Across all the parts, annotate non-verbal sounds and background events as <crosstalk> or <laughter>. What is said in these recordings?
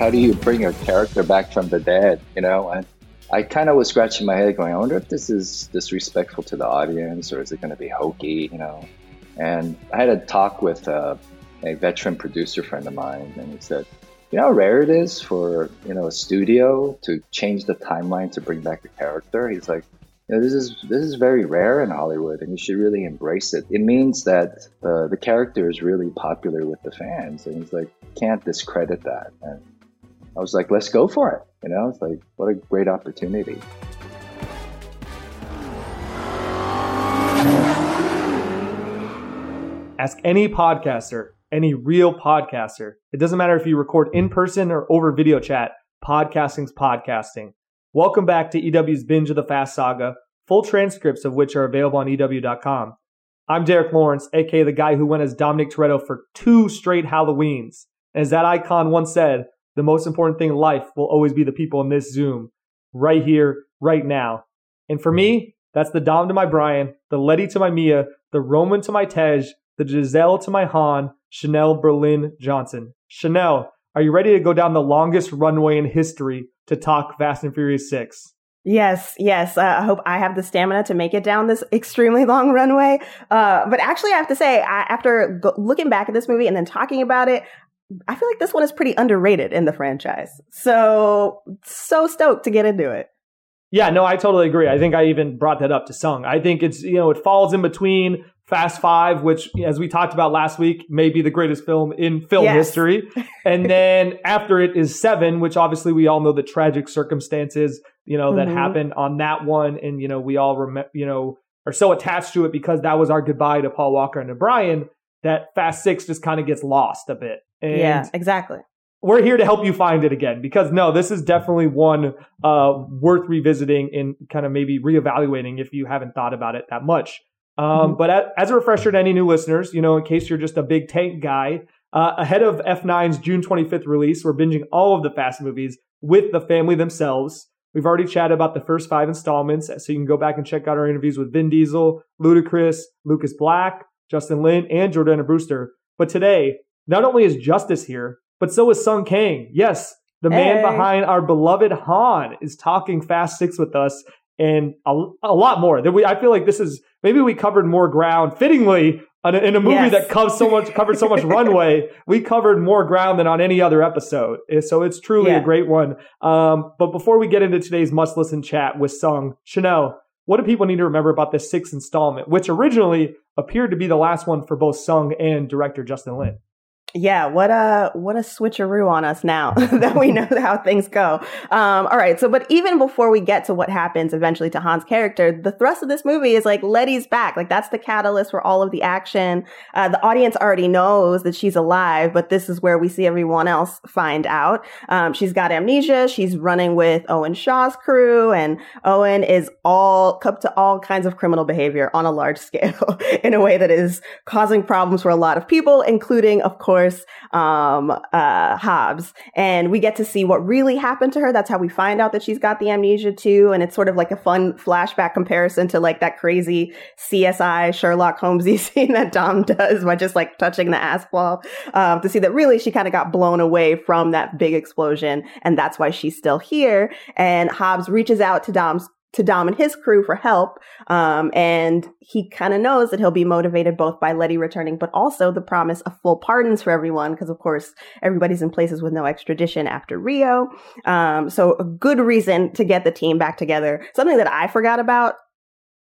how do you bring a character back from the dead? You know, and I kind of was scratching my head, going, I wonder if this is disrespectful to the audience or is it going to be hokey? You know, and I had a talk with uh, a veteran producer friend of mine, and he said, you know how rare it is for you know a studio to change the timeline to bring back a character. He's like, you know, this is this is very rare in Hollywood, and you should really embrace it. It means that uh, the character is really popular with the fans, and he's like, can't discredit that. And I was like, let's go for it. You know, it's like what a great opportunity. Ask any podcaster, any real podcaster. It doesn't matter if you record in person or over video chat. Podcasting's podcasting. Welcome back to EW's Binge of the Fast Saga, full transcripts of which are available on EW.com. I'm Derek Lawrence, aka the guy who went as Dominic Toretto for two straight Halloweens. And as that icon once said, the most important thing in life will always be the people in this Zoom, right here, right now. And for me, that's the Dom to my Brian, the Letty to my Mia, the Roman to my Tej, the Giselle to my Han, Chanelle Berlin Johnson. Chanelle, are you ready to go down the longest runway in history to talk Fast and Furious 6? Yes, yes. Uh, I hope I have the stamina to make it down this extremely long runway. Uh, but actually, I have to say, I, after go- looking back at this movie and then talking about it, I feel like this one is pretty underrated in the franchise. So, so stoked to get into it. Yeah, no, I totally agree. I think I even brought that up to Sung. I think it's, you know, it falls in between Fast Five, which, as we talked about last week, may be the greatest film in film Yes. history. <laughs> And then after it is Seven, which obviously we all know the tragic circumstances, you know, that Mhm. happened on that one. And, you know, we all, rem- you know, are so attached to it because that was our goodbye to Paul Walker and to Brian that Fast Six just kind of gets lost a bit. And yeah, exactly. we're here to help you find it again because no, this is definitely one uh, worth revisiting and kind of maybe reevaluating if you haven't thought about it that much. Um, Mhm. But a- as a refresher to any new listeners, you know, in case you're just a big tank guy, uh, ahead of F9's June 25th release, we're binging all of the Fast movies with the family themselves. We've already chatted about the first five installments, so you can go back and check out our interviews with Vin Diesel, Ludacris, Lucas Black, Justin Lin, and Jordana Brewster. But today, not only is Justice here, but so is Sung Kang. Yes, the man Hey. behind our beloved Han is talking Fast Six with us, and a, a lot more. That we, I feel like this is maybe we covered more ground fittingly on a- in a movie Yes. that covers so much covered so much <laughs> runway. We covered more ground than on any other episode, Eh, so it's truly a great one. Um, but before we get into today's must listen chat with Sung Chanelle, what do people need to remember about this sixth installment, which originally appeared to be the last one for both Sung and director Justin Lin? Yeah, what a what a switcheroo on us now <laughs> that we know how things go. Um, all right, so but even before we get to what happens eventually to Han's character, the thrust of this movie is like Letty's back. Like that's the catalyst for all of the action. Uh, the audience already knows that she's alive, but this is where we see everyone else find out. Um, she's got amnesia. She's running with Owen Shaw's crew, and Owen is all up to all kinds of criminal behavior on a large <laughs> scale in a way that is causing problems for a lot of people, including, of course, um, uh, Hobbs. And we get to see what really happened to her. That's how we find out that she's got the amnesia too. And it's sort of like a fun flashback comparison to like that crazy CSI Sherlock Holmesy <laughs> scene that Dom does by just like touching the asphalt um, to see that really she kind of got blown away from that big explosion. And that's why she's still here. And Hobbs reaches out to Dom's to Dom and his crew for help. Um, and he kind of knows that he'll be motivated both by Letty returning, but also the promise of full pardons for everyone, because of course everybody's in places with no extradition after Rio. Um, so a good reason to get the team back together. Something that I forgot about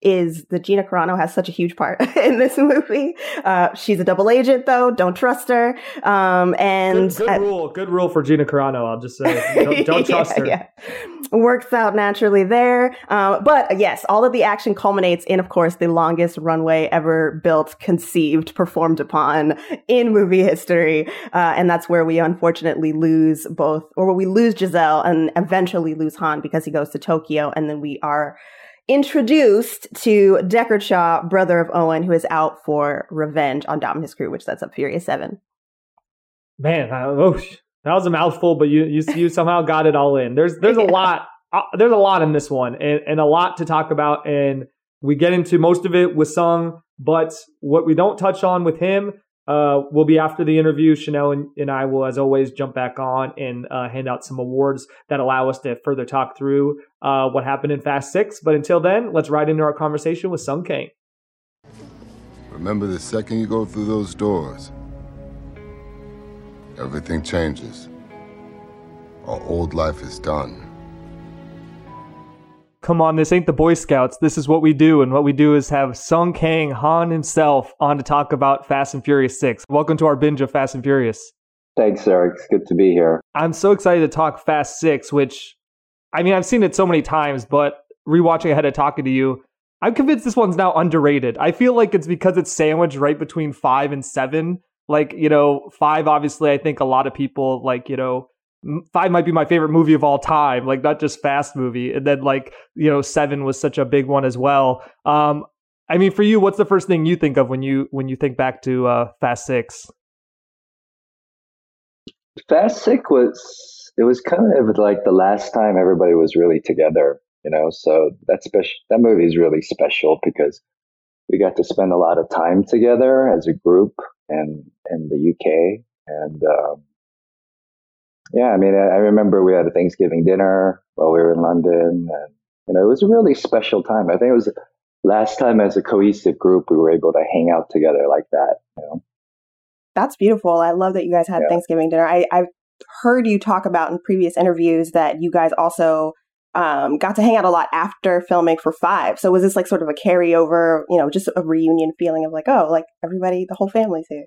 is that Gina Carano has such a huge part <laughs> in this movie. Uh, she's a double agent though. Don't trust her. Um, and Good, good uh, rule, good rule for Gina Carano. I'll just say, don't, <laughs> don't trust Yeah, her. yeah. Works out naturally there. Um, but uh, yes, all of the action culminates in, of course, the longest runway ever built, conceived, performed upon in movie history. Uh, and that's where we unfortunately lose both, or where we lose Giselle and eventually lose Han because he goes to Tokyo. And then we are introduced to Deckard Shaw, brother of Owen, who is out for revenge on Dom and his crew, which sets up Furious 7. Man, I, oh, that was a mouthful, but you you you somehow got it all in. There's there's a <laughs> lot uh, there's a lot in this one, and and a lot to talk about, and we get into most of it with Sung, but what we don't touch on with him uh, will be after the interview. Chanelle and, and, I will, as always, jump back on and uh, hand out some awards that allow us to further talk through uh, what happened in Fast Six. But until then, let's ride into our conversation with Sung Kang. Remember, the second you go through those doors, everything changes. Our old life is done. Come on, this ain't the Boy Scouts. This is what we do. And what we do is have Sung Kang, Han himself, on to talk about Fast and Furious 6. Welcome to our binge of Fast and Furious. Thanks, Eric. It's good to be here. I'm so excited to talk Fast 6, which, I mean, I've seen it so many times, but rewatching ahead of talking to you, I'm convinced this one's now underrated. I feel like it's because it's sandwiched right between 5 and 7. Like, you know, 5, obviously, I think a lot of people, like, you know, five might be my favorite movie of all time, like not just fast movie. And then like, you know, seven was such a big one as well. Um, I mean, for you, what's the first thing you think of when you when you think back to uh, Fast Six? Fast Six was it was kind of like the last time everybody was really together, you know. So that special that movie is really special because we got to spend a lot of time together as a group and in the UK, and um, yeah, I mean, I, I remember we had a Thanksgiving dinner while we were in London, and you know, it was a really special time. I think it was last time as a cohesive group we were able to hang out together like that. You know, that's beautiful. I love that you guys had yeah. Thanksgiving dinner. I, I've heard you talk about in previous interviews that you guys also um, got to hang out a lot after filming for five. So was this like sort of a carryover, you know, just a reunion feeling of like, oh, like everybody, the whole family's here?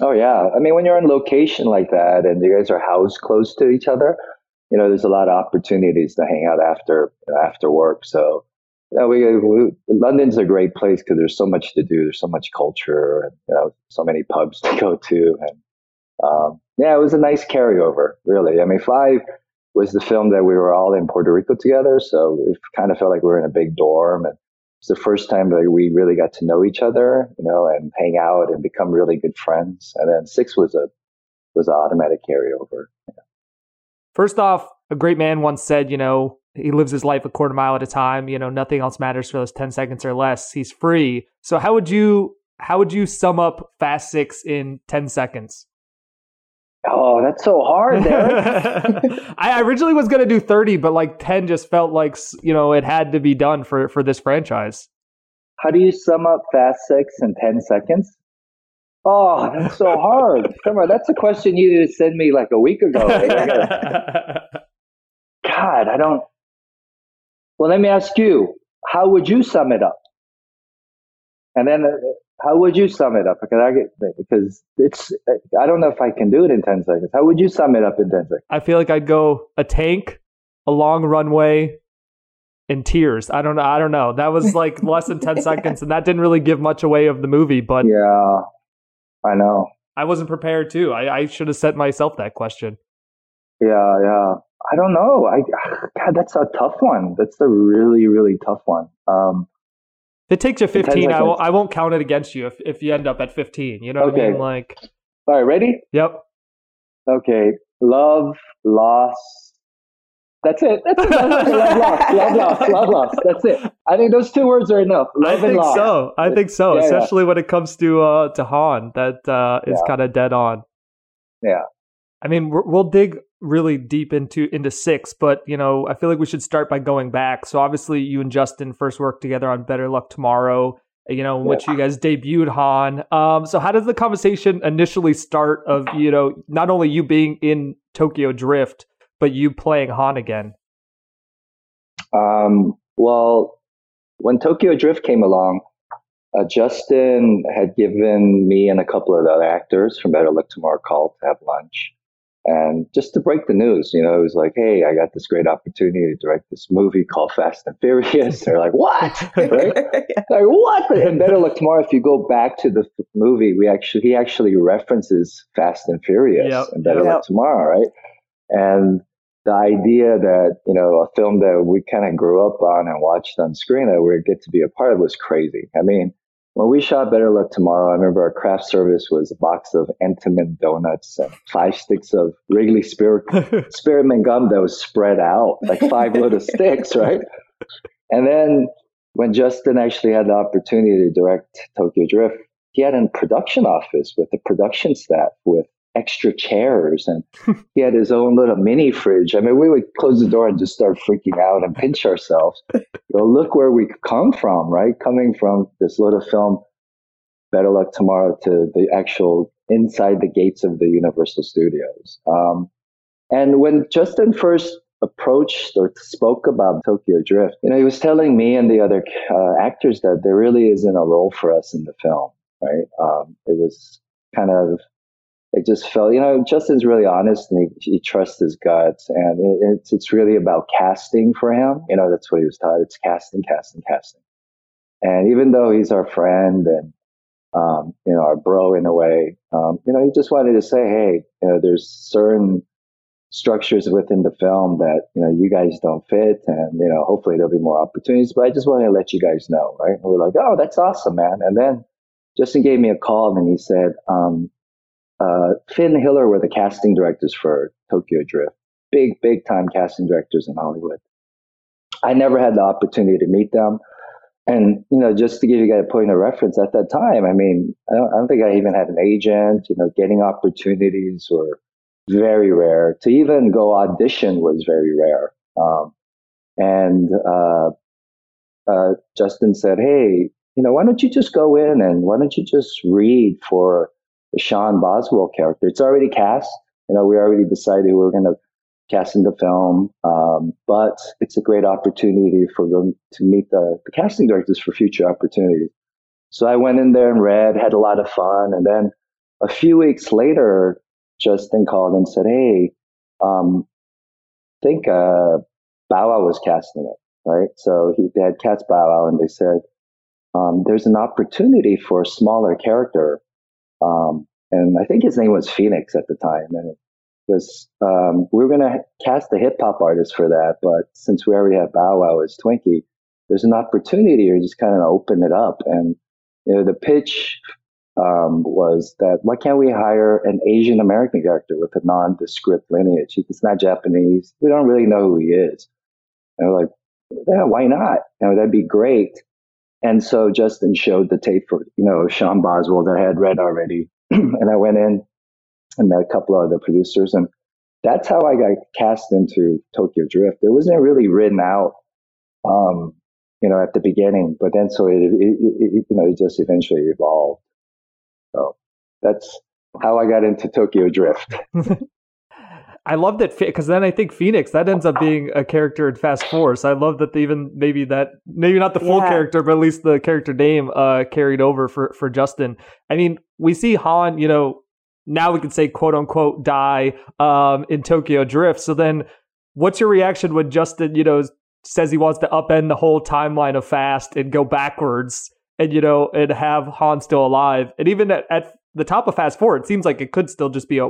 Oh yeah, I mean when you're in location like that and you guys are housed close to each other, you know there's a lot of opportunities to hang out after after work. So you know, we, we London's a great place because there's so much to do. There's so much culture and you know so many pubs to go to and um, yeah, it was a nice carryover. Really, I mean Five was the film that we were all in Puerto Rico together, so it kind of felt like we were in a big dorm and it's the first time that we really got to know each other, you know, and hang out and become really good friends. And then six was a was an automatic carryover. First off, a great man once said, you know, he lives his life a quarter mile at a time. You know, nothing else matters for those ten seconds or less. He's free. So how would you how would you sum up Fast Six in ten seconds? Oh, that's so hard, <laughs> there. <laughs> I originally was going to do 30, but like 10 just felt like, you know, it had to be done for, for this franchise. How do you sum up Fast Six in 10 seconds? Oh, that's so hard. <laughs> Come on, that's a question you needed to send me like a week ago. God, I don't. Well, let me ask you, how would you sum it up? And then uh, how would you sum it up? Because I get because it's I don't know if I can do it in ten seconds. How would you sum it up in ten seconds? I feel like I'd go a tank, a long runway, and tears. I don't know. I don't know. That was like <laughs> less than ten seconds, and that didn't really give much away of the movie. But yeah, I know. I wasn't prepared too. I, I should have set myself that question. Yeah, yeah. I don't know. I God, that's a tough one. That's a really, really tough one. Um, it takes you 15. I won't, I won't count it against you if, if you end up at 15. You know what okay. I mean? Like, all right, ready? Yep. Okay. Love, loss. That's it. That's it. love, loss, love, loss, love, loss. That's it. I think those two words are enough. Love I think loss. so. I think so. Yeah, Especially yeah. when it comes to uh to Han, that uh, is yeah. kind of dead on. Yeah. I mean, we'll dig really deep into into six, but you know, I feel like we should start by going back. So obviously, you and Justin first worked together on Better Luck Tomorrow. You know, yeah. which you guys debuted Han. Um, so how does the conversation initially start? Of you know, not only you being in Tokyo Drift, but you playing Han again. Um, well, when Tokyo Drift came along, uh, Justin had given me and a couple of other actors from Better Luck Tomorrow call to have lunch. And just to break the news, you know, it was like, hey, I got this great opportunity to direct this movie called Fast and Furious. <laughs> They're like, what? <laughs> right? yeah. Like, what? And Better Luck Tomorrow, if you go back to the movie, we actually, he actually references Fast and Furious yep. and Better yep. Luck Tomorrow, right? And the idea that, you know, a film that we kind of grew up on and watched on screen that we get to be a part of was crazy. I mean, when we shot Better Luck Tomorrow, I remember our craft service was a box of Entenmann donuts and five sticks of Wrigley Spear, <laughs> spearmint gum that was spread out like five little <laughs> sticks, right? And then when Justin actually had the opportunity to direct Tokyo Drift, he had a production office with the production staff with extra chairs and <laughs> he had his own little mini fridge. I mean, we would close the door and just start freaking out and pinch ourselves. <laughs> you know, look where we come from, right? Coming from this little film, Better Luck Tomorrow, to the actual inside the gates of the Universal Studios. Um, and when Justin first approached or spoke about Tokyo Drift, you know, he was telling me and the other uh, actors that there really isn't a role for us in the film, right? Um, it was kind of, it just felt, you know, Justin's really honest and he, he trusts his guts, and it, it's it's really about casting for him. You know, that's what he was taught. It's casting, casting, casting. And even though he's our friend and um, you know, our bro in a way. Um, you know, he just wanted to say, hey, you know, there's certain structures within the film that you know you guys don't fit, and you know hopefully there'll be more opportunities. But I just want to let you guys know, right? And we're like, oh, that's awesome, man. And then Justin gave me a call and he said, um, uh, Finn Hiller were the casting directors for Tokyo Drift, big big time casting directors in Hollywood. I never had the opportunity to meet them. And, you know, just to give you guys a point of reference at that time, I mean, I don't, I don't think I even had an agent, you know, getting opportunities were very rare. To even go audition was very rare. Um, and uh, uh, Justin said, "Hey, you know, why don't you just go in and why don't you just read for the Sean Boswell character? It's already cast. You know, we already decided we were going to cast in the film, um, but it's a great opportunity for them to meet the, the casting directors for future opportunities." So I went in there and read, had a lot of fun, and then a few weeks later, Justin called and said, "Hey, um, I think uh, Bow Wow was casting it, right? So he they had cast Bow Wow, and they said um, there's an opportunity for a smaller character, um, and I think his name was Phoenix at the time, and it was um, we were going to cast a hip hop artist for that, but since we already have Bow Wow as Twinkie, there's an opportunity to just kind of open it up, and you know the pitch um, was that why can't we hire an Asian American character with a nondescript lineage? He's not Japanese. We don't really know who he is. And we're like, yeah, why not? That'd be great. And so Justin showed the tape for, you know, Sean Boswell that I had read already. <clears throat> and I went in and met a couple of other producers. And that's how I got cast into Tokyo Drift. It wasn't really written out, um, you know, at the beginning, but then so it, it, it, you know, it just eventually evolved. So that's how I got into Tokyo Drift. <laughs> I love that because then I think Phoenix that ends up being a character in Fast Four. So I love that they even maybe that maybe not the full yeah. character, but at least the character name uh, carried over for for Justin. I mean, we see Han, you know, now we can say quote unquote die um, in Tokyo Drift. So then, what's your reaction when Justin, you know, says he wants to upend the whole timeline of Fast and go backwards? and you know and have Han still alive. And even at, at the top of Fast Four, it seems like it could still just be a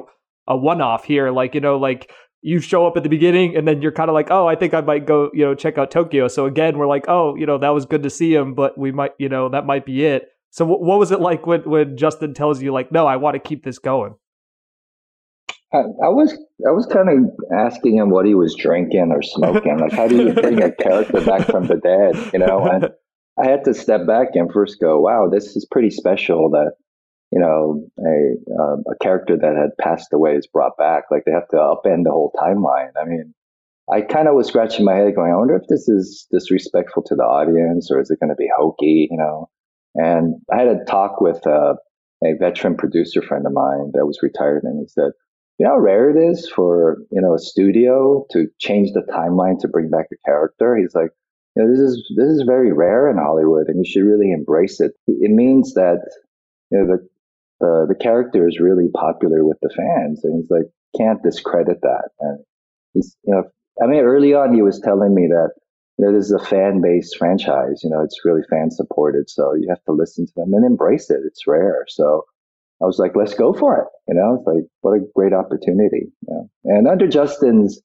a one off here. Like you know, like you show up at the beginning and then you're kind of like, oh, I think I might go, you know, check out Tokyo. So again, we're like, oh, you know, that was good to see him, but we might, you know, that might be it. So w- what was it like when when Justin tells you like, no, I want to keep this going? I, I, was I was kind of asking him what he was drinking or smoking. Like, how do you <laughs> bring a character back from the dead? You know, and I had to step back and first go, wow, this is pretty special that, you know, a, uh, a character that had passed away is brought back. Like they have to upend the whole timeline. I mean, I kind of was scratching my head going, I wonder if this is disrespectful to the audience or is it going to be hokey, you know? And I had a talk with uh, a veteran producer friend of mine that was retired and he said, you know how rare it is for, you know, a studio to change the timeline to bring back a character? He's like, you know, this is this is very rare in Hollywood, and you should really embrace it. It means that you know the the the character is really popular with the fans, and he's like can't discredit that. And he's you know, I mean, early on he was telling me that you know this is a fan based franchise. You know, it's really fan supported, so you have to listen to them and embrace it. It's rare, so. I was like, let's go for it. You know, it's like, what a great opportunity. You know? And under Justin's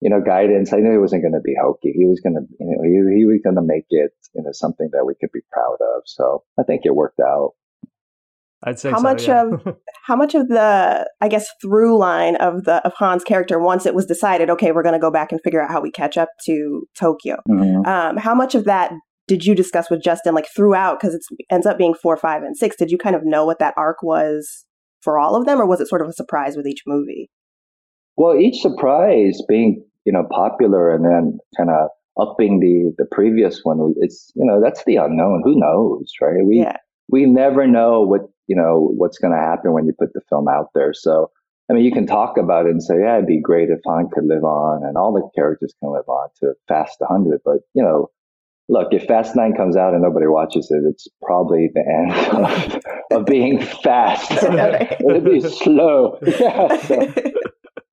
you know, guidance. I knew he wasn't going to be hokey. He was going to, you know, he, he was going to make it, you know, something that we could be proud of. So I think it worked out. I'd say how so, much yeah. of how much of the I guess through line of the of Han's character once it was decided okay we're going to go back and figure out how we catch up to Tokyo. Mm-hmm. Um, how much of that did you discuss with Justin like throughout because it ends up being four, five, and six? Did you kind of know what that arc was for all of them, or was it sort of a surprise with each movie? Well, each surprise being you know popular and then kind of upping the the previous one, it's you know that's the unknown. Who knows, right? We yeah. we never know what you know what's going to happen when you put the film out there. So I mean, you can talk about it and say, yeah, it'd be great if Han could live on and all the characters can live on to Fast 100. But, you know, look, if Fast 9 comes out and nobody watches it, it's probably the end <laughs> of, of being fast. It'll <laughs> be slow. <laughs> Yeah, so,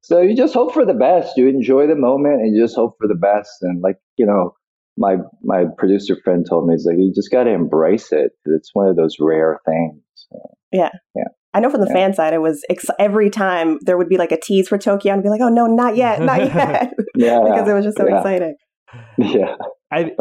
so you just hope for the best. You enjoy the moment and you just hope for the best. And like, you know, my my producer friend told me, he's like, you just got to embrace it. It's one of those rare things. So, yeah. Yeah. I know from the yeah. fan side, it was ex- every time there would be like a tease for Tokyo, and be like, "Oh no, not yet, not <laughs> yet," yeah, <laughs> <laughs> because it was just so yeah. exciting. Yeah, I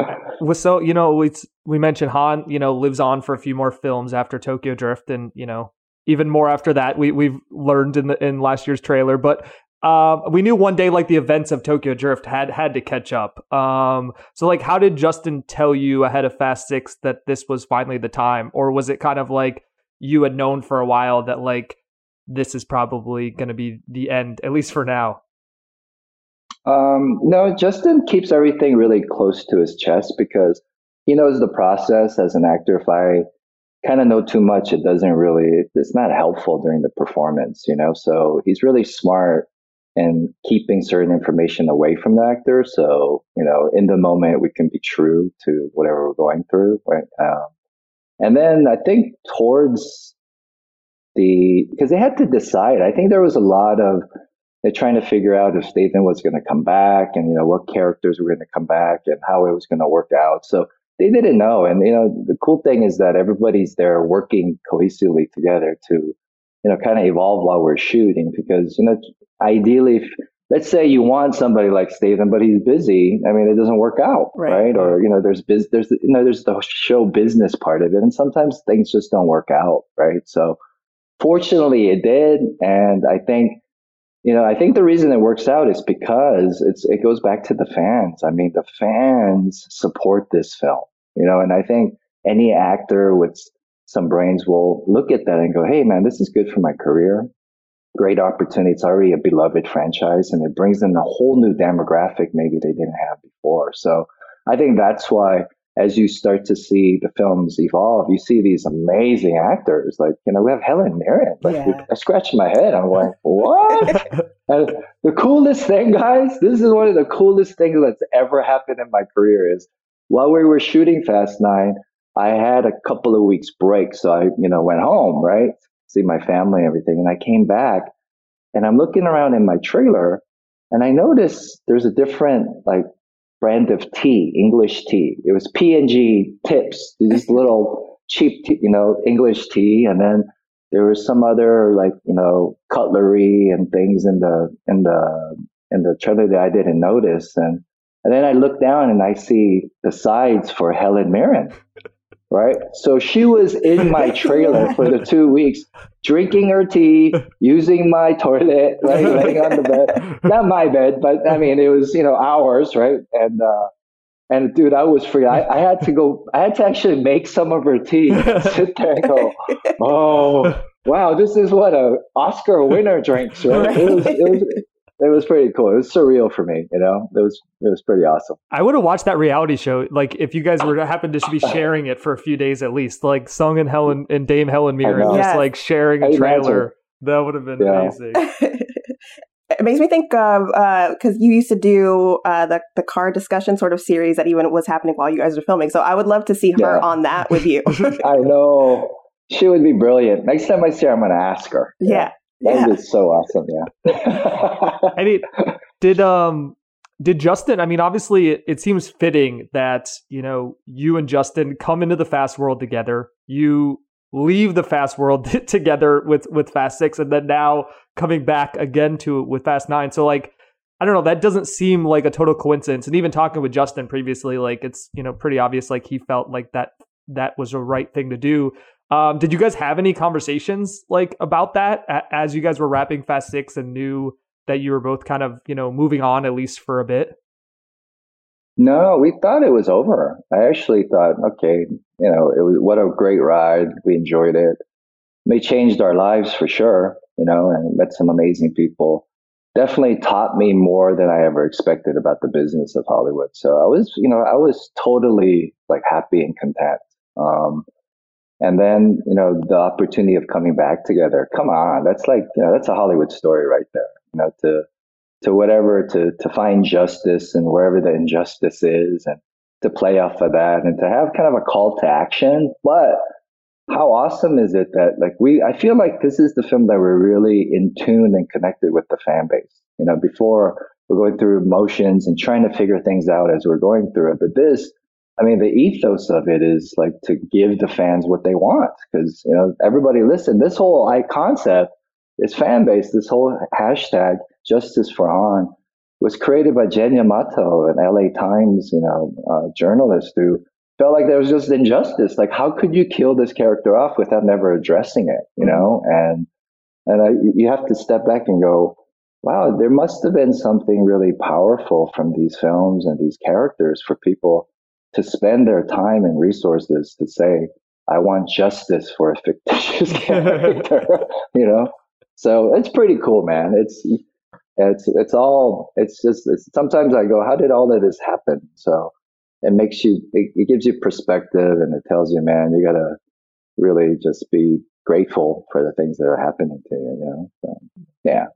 was so you know we we mentioned Han, you know, lives on for a few more films after Tokyo Drift, and you know even more after that. We we've learned in the in last year's trailer, but uh, we knew one day like the events of Tokyo Drift had had to catch up. Um, so like, how did Justin tell you ahead of Fast Six that this was finally the time, or was it kind of like you had known for a while that like this is probably going to be the end, at least for now? Um, no, Justin keeps everything really close to his chest because he knows the process as an actor. If I kind of know too much, it doesn't really, it's not helpful during the performance, you know? So he's really smart in keeping certain information away from the actor. So, you know, in the moment, we can be true to whatever we're going through. Right? Um, and then I think towards the, because they had to decide, I think there was a lot of, they're trying to figure out if Statham was going to come back and, you know, what characters were going to come back and how it was going to work out. So they didn't know. And, you know, the cool thing is that everybody's there working cohesively together to, you know, kind of evolve while we're shooting because, you know, ideally, if, let's say you want somebody like Statham, but he's busy. I mean, it doesn't work out, right? right? Or you know, there's biz, there's you know, there's the show business part of it, and sometimes things just don't work out, right? So, fortunately, it did, and I think. You know, I think the reason it works out is because it's it goes back to the fans. I mean, the fans support this film. You know, and I think any actor with some brains will look at that and go, "Hey, man, this is good for my career great opportunity. It's already a beloved franchise and it brings in a whole new demographic maybe they didn't have before. So I think that's why as you start to see the films evolve, you see these amazing actors. Like, you know, we have Helen Mirren. Like, yeah. I scratched my head. I'm going, what? <laughs> and the coolest thing, guys, this is one of the coolest things that's ever happened in my career is while we were shooting Fast Nine, I had a couple of weeks break. So I, you know, went home, right? See my family and everything. And I came back and I'm looking around in my trailer and I noticed there's a different like brand of tea, English tea. It was PG tips, these <laughs> little cheap, tea, you know, English tea. And then there was some other like, you know, cutlery and things in the, in the, in the trailer that I didn't notice. And, and then I look down and I see the sides for Helen Mirren <laughs> right? So she was in my trailer for the two weeks, drinking her tea, using my toilet, right, laying on the bed. Not my bed, but I mean, it was you know ours, right? And uh, and dude, I was free. I, I had to go. I had to actually make some of her tea, sit there and go, oh. Wow, this is what a Oscar winner drinks, right? It was, it was it was pretty cool. It was surreal for me, you know. It was it was pretty awesome. I would have watched that reality show, like if you guys were to happen to be <laughs> sharing it for a few days at least, like Sung and Helen and Dame Helen Mirren just yes. like sharing a trailer. That would have been yeah. amazing. <laughs> it makes me think of because uh, you used to do uh, the the car discussion sort of series that even was happening while you guys were filming. So I would love to see her yeah. on that with you. <laughs> I know she would be brilliant. Next time I see her, I'm going to ask her. Yeah. That yeah. is so awesome. Yeah. <laughs> I mean, did um did Justin? I mean, obviously, it, it, seems fitting that you know you and Justin come into the fast world together. You leave the fast world <laughs> together with with Fast Six, and then now coming back again to with Fast Nine. So like. I don't know. That doesn't seem like a total coincidence. And even talking with Justin previously, like it's you know pretty obvious. Like he felt like that that was the right thing to do. Um, did you guys have any conversations like about that as you guys were wrapping Fast Six and knew that you were both kind of you know moving on at least for a bit? No, we thought it was over. I actually thought, okay, you know, it was what a great ride. We enjoyed it. It changed our lives for sure, you know, and met some amazing people. Definitely taught me more than I ever expected about the business of Hollywood. So I was, you know, I was totally like happy and content. Um, and then, you know, the opportunity of coming back together. Come on, that's like, you know, that's a Hollywood story right there. You know, to to whatever to to find justice and wherever the injustice is, and to play off of that, and to have kind of a call to action. But how awesome is it that like we? I feel like this is the film that we're really in tune and connected with the fan base. You know, before we're going through emotions and trying to figure things out as we're going through it, but this I mean, the ethos of it is like to give the fans what they want because, you know, everybody listen, this whole concept is fan based. This whole hashtag justice for Han was created by Jen Yamato, an LA Times, you know, uh, journalist who felt like there was just injustice. Like, how could you kill this character off without never addressing it, you know? And, and I, you have to step back and go, wow, there must have been something really powerful from these films and these characters for people to spend their time and resources to say, I want justice for a fictitious <laughs> character, <laughs> you know? So it's pretty cool, man. It's, it's, it's all, it's just, it's, sometimes I go, how did all of this happen? So it makes you, it, it gives you perspective and it tells you, man, you gotta really just be grateful for the things that are happening to you, you know? So, yeah.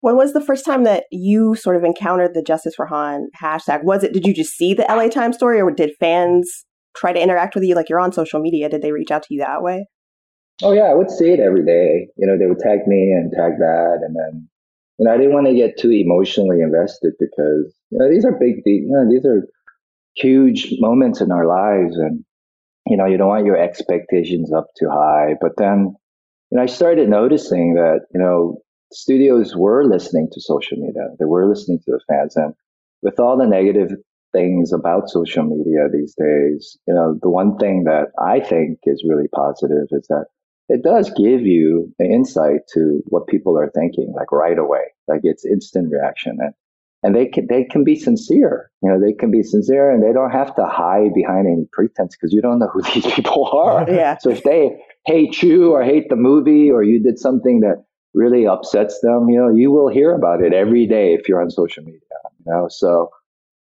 When was the first time that you sort of encountered the Justice for Han hashtag? Was it, did you just see the LA Times story or did fans try to interact with you? Like you're on social media. Did they reach out to you that way? Oh, yeah. I would see it every day. You know, they would tag me and tag that. And then, you know, I didn't want to get too emotionally invested because, you know, these are big, you know, these are huge moments in our lives. And, you know, you don't want your expectations up too high. But then, you know, I started noticing that, you know, studios were listening to social media. They were listening to the fans. And with all the negative things about social media these days, you know, the one thing that I think is really positive is that it does give you an insight to what people are thinking, like right away. Like it's instant reaction. And and they can they can be sincere. You know, they can be sincere and they don't have to hide behind any pretense because you don't know <laughs> who these people are. Yeah. So if they hate you or hate the movie or you did something that really upsets them, you know, you will hear about it every day if you're on social media. You know, so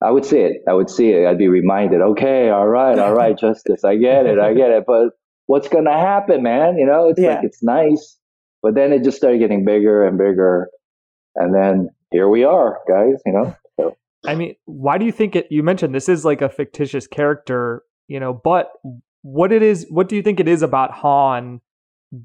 I would see it. I would see it. I'd be reminded, okay, all right, all right, justice. I get it. I get it. But what's gonna happen, man? You know, it's yeah. like it's nice. But then it just started getting bigger and bigger. And then here we are, guys, you know. So. I mean, why do you think it you mentioned this is like a fictitious character, you know, but what it is what do you think it is about Han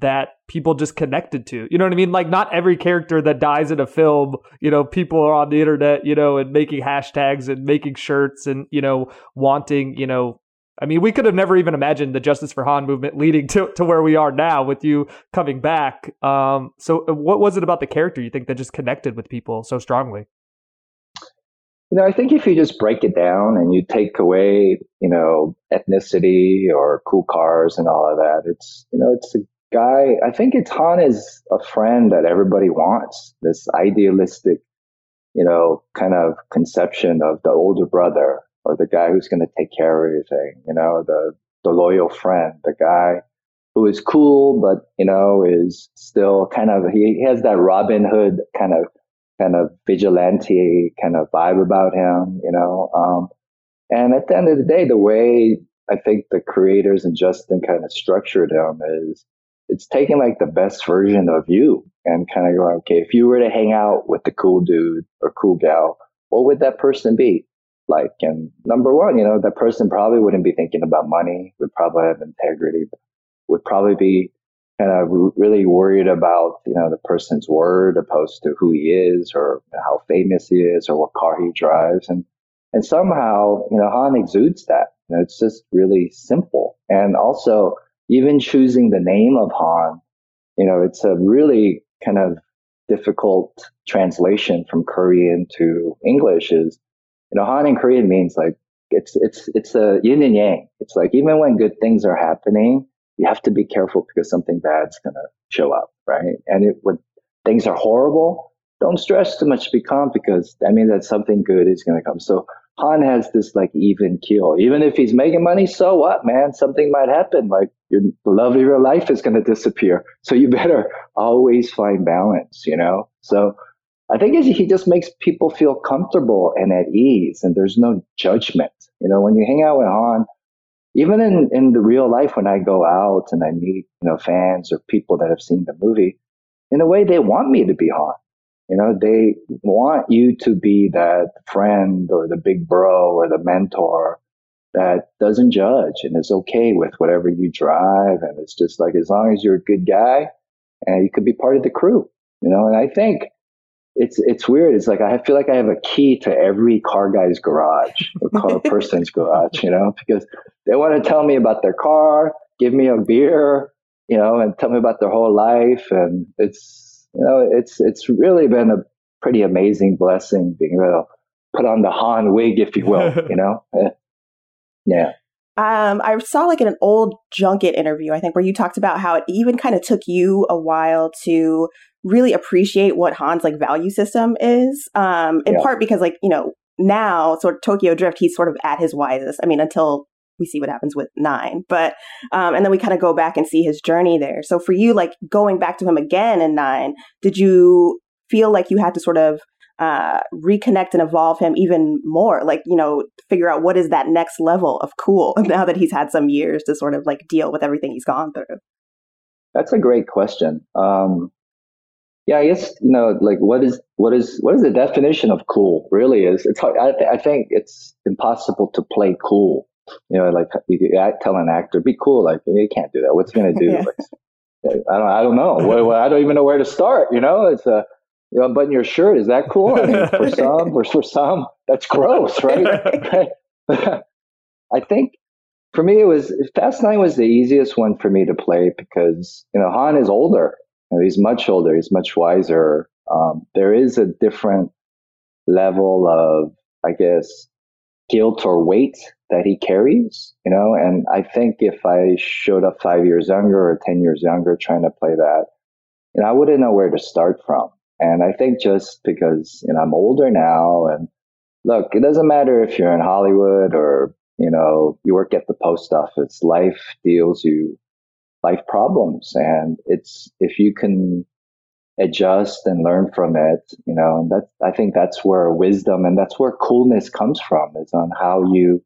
that people just connected to. You know what I mean? Like not every character that dies in a film, you know, people are on the internet, you know, and making hashtags and making shirts and, you know, wanting, you know, I mean, we could have never even imagined the Justice for Han movement leading to, to where we are now with you coming back. Um, so uh, what was it about the character you think that just connected with people so strongly? You know, I think if you just break it down and you take away, you know, ethnicity or cool cars and all of that, it's, you know, it's a guy, I think it's Han is a friend that everybody wants. This idealistic, you know, kind of conception of the older brother or the guy who's going to take care of everything, you know, the, the loyal friend, the guy who is cool, but, you know, is still kind of, he, he has that Robin Hood kind of, kind of vigilante kind of vibe about him, you know. Um, and at the end of the day, the way I think the creators and Justin kind of structured him is it's taking like the best version of you and kind of going, okay, if you were to hang out with the cool dude or cool gal, what would that person be like? And number one, you know, that person probably wouldn't be thinking about money, would probably have integrity, would probably be kind of really worried about, you know, the person's word opposed to who he is or how famous he is or what car he drives. And, and somehow, you know, Han exudes that. You know, it's just really simple. And also, even choosing the name of Han, you know, it's a really kind of difficult translation from Korean to English is, you know, Han in Korean means like, it's, it's, it's a yin and yang. It's like, even when good things are happening, you have to be careful because something bad's to show up, right? And it, when things are horrible, don't stress too much, be calm because I mean that something good is to come. So Han has this like even keel. Even if he's making money, so what, man? Something might happen. Like your love of your life is going to disappear. So you better always find balance, you know? So I think he just makes people feel comfortable and at ease and there's no judgment. You know, when you hang out with Han, even in, in the real life, when I go out and I meet, you know, fans or people that have seen the movie, in a way, they want me to be Han. You know, they want you to be that friend or the big bro or the mentor that doesn't judge and is okay with whatever you drive. And it's just like, as long as you're a good guy and you could be part of the crew, you know, and I think it's, it's weird. It's like, I feel like I have a key to every car guy's garage or car <laughs> person's garage, you know, because they want to tell me about their car, give me a beer, you know, and tell me about their whole life. And it's, you know, it's it's really been a pretty amazing blessing being able to put on the Han wig, if you will. <laughs> you know, yeah. Um, I saw like in an old junket interview, I think, where you talked about how it even kind of took you a while to really appreciate what Han's like value system is. Um, in yeah. part because like, you know, now sort of Tokyo Drift, he's sort of at his wisest. I mean, until we see what happens with nine. But um, and then we kind of go back and see his journey there. So for you, like going back to him again in nine, did you feel like you had to sort of uh, reconnect and evolve him even more? Like you know, figure out what is that next level of cool <laughs> now that he's had some years to sort of like deal with everything he's gone through. That's a great question. Um, yeah, I guess you know, like what is what is what is the definition of cool? Really is it's hard. I, th- I think it's impossible to play cool you know, like you tell an actor, be cool. Like you can't do that. What's he going to do? yeah. like, I don't, I don't know. well, I don't even know where to start. You know, it's a, you know, unbutton your shirt. Is that cool? I mean, for <laughs> some, for, for some, that's gross, right? <laughs> I think for me, it was Fast Nine was the easiest one for me to play because you know Han is older. You know, he's much older. He's much wiser. Um, there is a different level of, I guess, guilt or weight that he carries, you know, and I think if I showed up five years younger or 10 years younger trying to play that, you know, I wouldn't know where to start from. And I think just because, you know, I'm older now and look, it doesn't matter if you're in Hollywood or, you know, you work at the post office, life deals you life problems. And it's, if you can adjust and learn from it, you know, and I think that's where wisdom and that's where coolness comes from is on how you,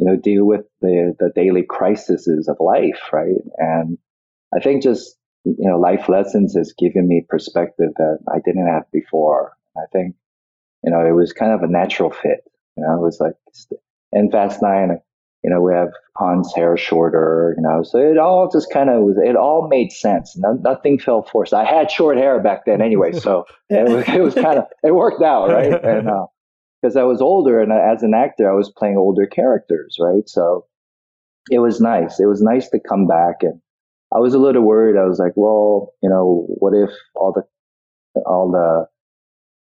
you know, deal with the, the daily crises of life, right? And I think just, you know, life lessons has given me perspective that I didn't have before. I think, you know, it was kind of a natural fit. You know, it was like in Fast Nine, you know, we have Han's hair shorter, you know, so it all just kind of was, it all made sense. No, nothing felt forced. I had short hair back then anyway, so <laughs> it was, it was kind of, it worked out, right? And, uh, because I was older and as an actor, I was playing older characters, right? So it was nice. It was nice to come back and I was a little worried. I was like, well, you know, what if all the, all the,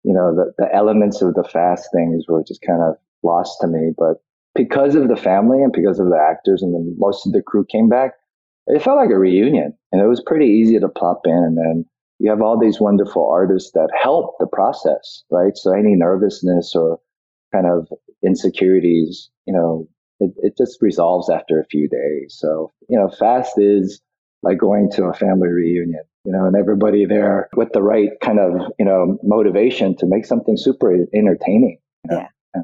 you know, the, the elements of the fast things were just kind of lost to me. But because of the family and because of the actors and the, most of the crew came back, it felt like a reunion and it was pretty easy to plop in. And then you have all these wonderful artists that help the process, right? So any nervousness or kind of insecurities, you know, it, it just resolves after a few days. So, you know, fast is like going to a family reunion, you know, and everybody there with the right kind of, you know, motivation to make something super entertaining. You know? Yeah.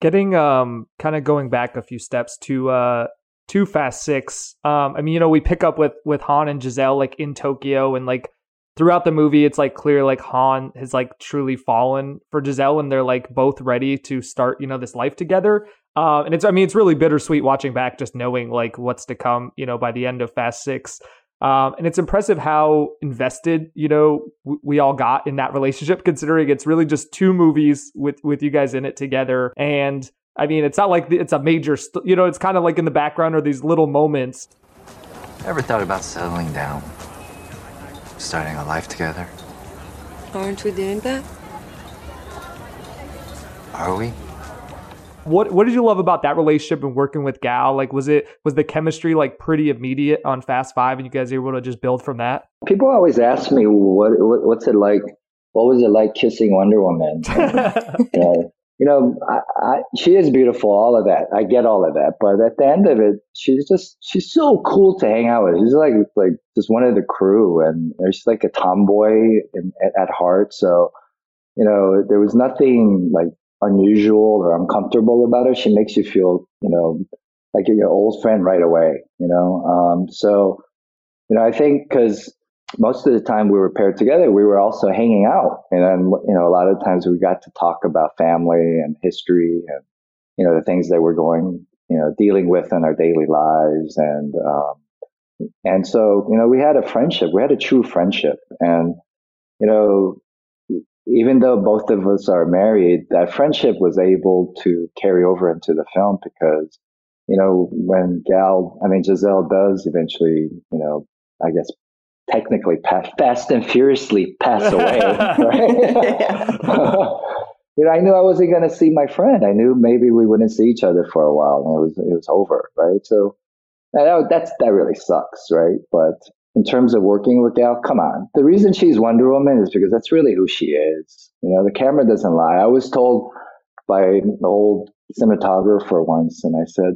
Getting um kind of going back a few steps to uh to Fast Six. Um, I mean, you know, we pick up with with Han and Giselle like in Tokyo, and like throughout the movie, it's like clear like Han has like truly fallen for Giselle, and they're like both ready to start, you know, this life together. Uh, and it's, I mean, it's really bittersweet watching back, just knowing like what's to come, you know, by the end of Fast Six. Um, and it's impressive how invested, you know, w- we all got in that relationship, considering it's really just two movies with with you guys in it together. And I mean, it's not like it's a major, st- you know, it's kind of like in the background or these little moments. Ever thought about settling down? Starting a life together. Aren't we doing that? Are we? What What did you love about that relationship and working with Gal? Like, was it was the chemistry like pretty immediate on Fast Five, and you guys were able to just build from that? People always ask me what, what what's it like. What was it like kissing Wonder Woman? And, you know, you know, I, I, she is beautiful, all of that. I get all of that. But at the end of it, she's just, she's so cool to hang out with. She's like, like just one of the crew and she's like a tomboy in, at, at heart. So, you know, there was nothing like unusual or uncomfortable about her. She makes you feel, you know, like your old friend right away, you know? Um, so, you know, I think because most of the time we were paired together, we were also hanging out. And then, you know, a lot of times we got to talk about family and history and, you know, the things that we're going, you know, dealing with in our daily lives. And, um, and so, you know, we had a friendship. We had a true friendship. And, you know, even though both of us are married, that friendship was able to carry over into the film because, you know, when Gal, I mean, Giselle does eventually, you know, I guess technically pass, fast and furiously pass away. <laughs> <laughs> you know, I knew I wasn't going to see my friend. I knew maybe we wouldn't see each other for a while, and it was it was over, right? So that, that's that really sucks, right? But in terms of working with Gal, come on. The reason she's Wonder Woman is because that's really who she is. You know, the camera doesn't lie. I was told by an old cinematographer once, and I said,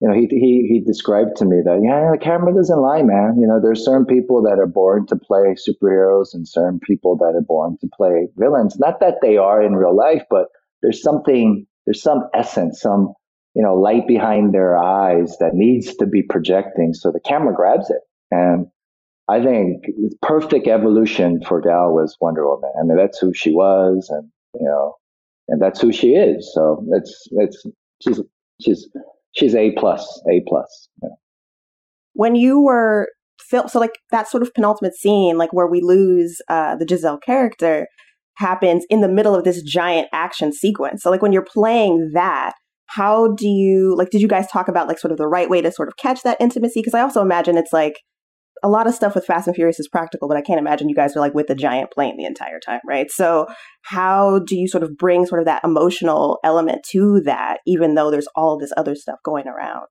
you know, he, he, he described to me that, yeah, the camera doesn't lie, man. You know, there's certain people that are born to play superheroes and certain people that are born to play villains. Not that they are in real life, but there's something, there's some essence, some, you know, light behind their eyes that needs to be projecting. So the camera grabs it. And I think the perfect evolution for Gal was Wonder Woman. I mean, that's who she was and, you know, and that's who she is. So it's, it's, she's, she's, she's a plus, a plus. Yeah. When you were film, so like that sort of penultimate scene, like where we lose uh, the Giselle character, happens in the middle of this giant action sequence. So like when you're playing that, how do you like? Did you guys talk about like sort of the right way to sort of catch that intimacy? Because I also imagine it's like a lot of stuff with Fast and Furious is practical, but I can't imagine you guys are like with the giant plane the entire time, right? So, how do you sort of bring sort of that emotional element to that, even though there's all this other stuff going around?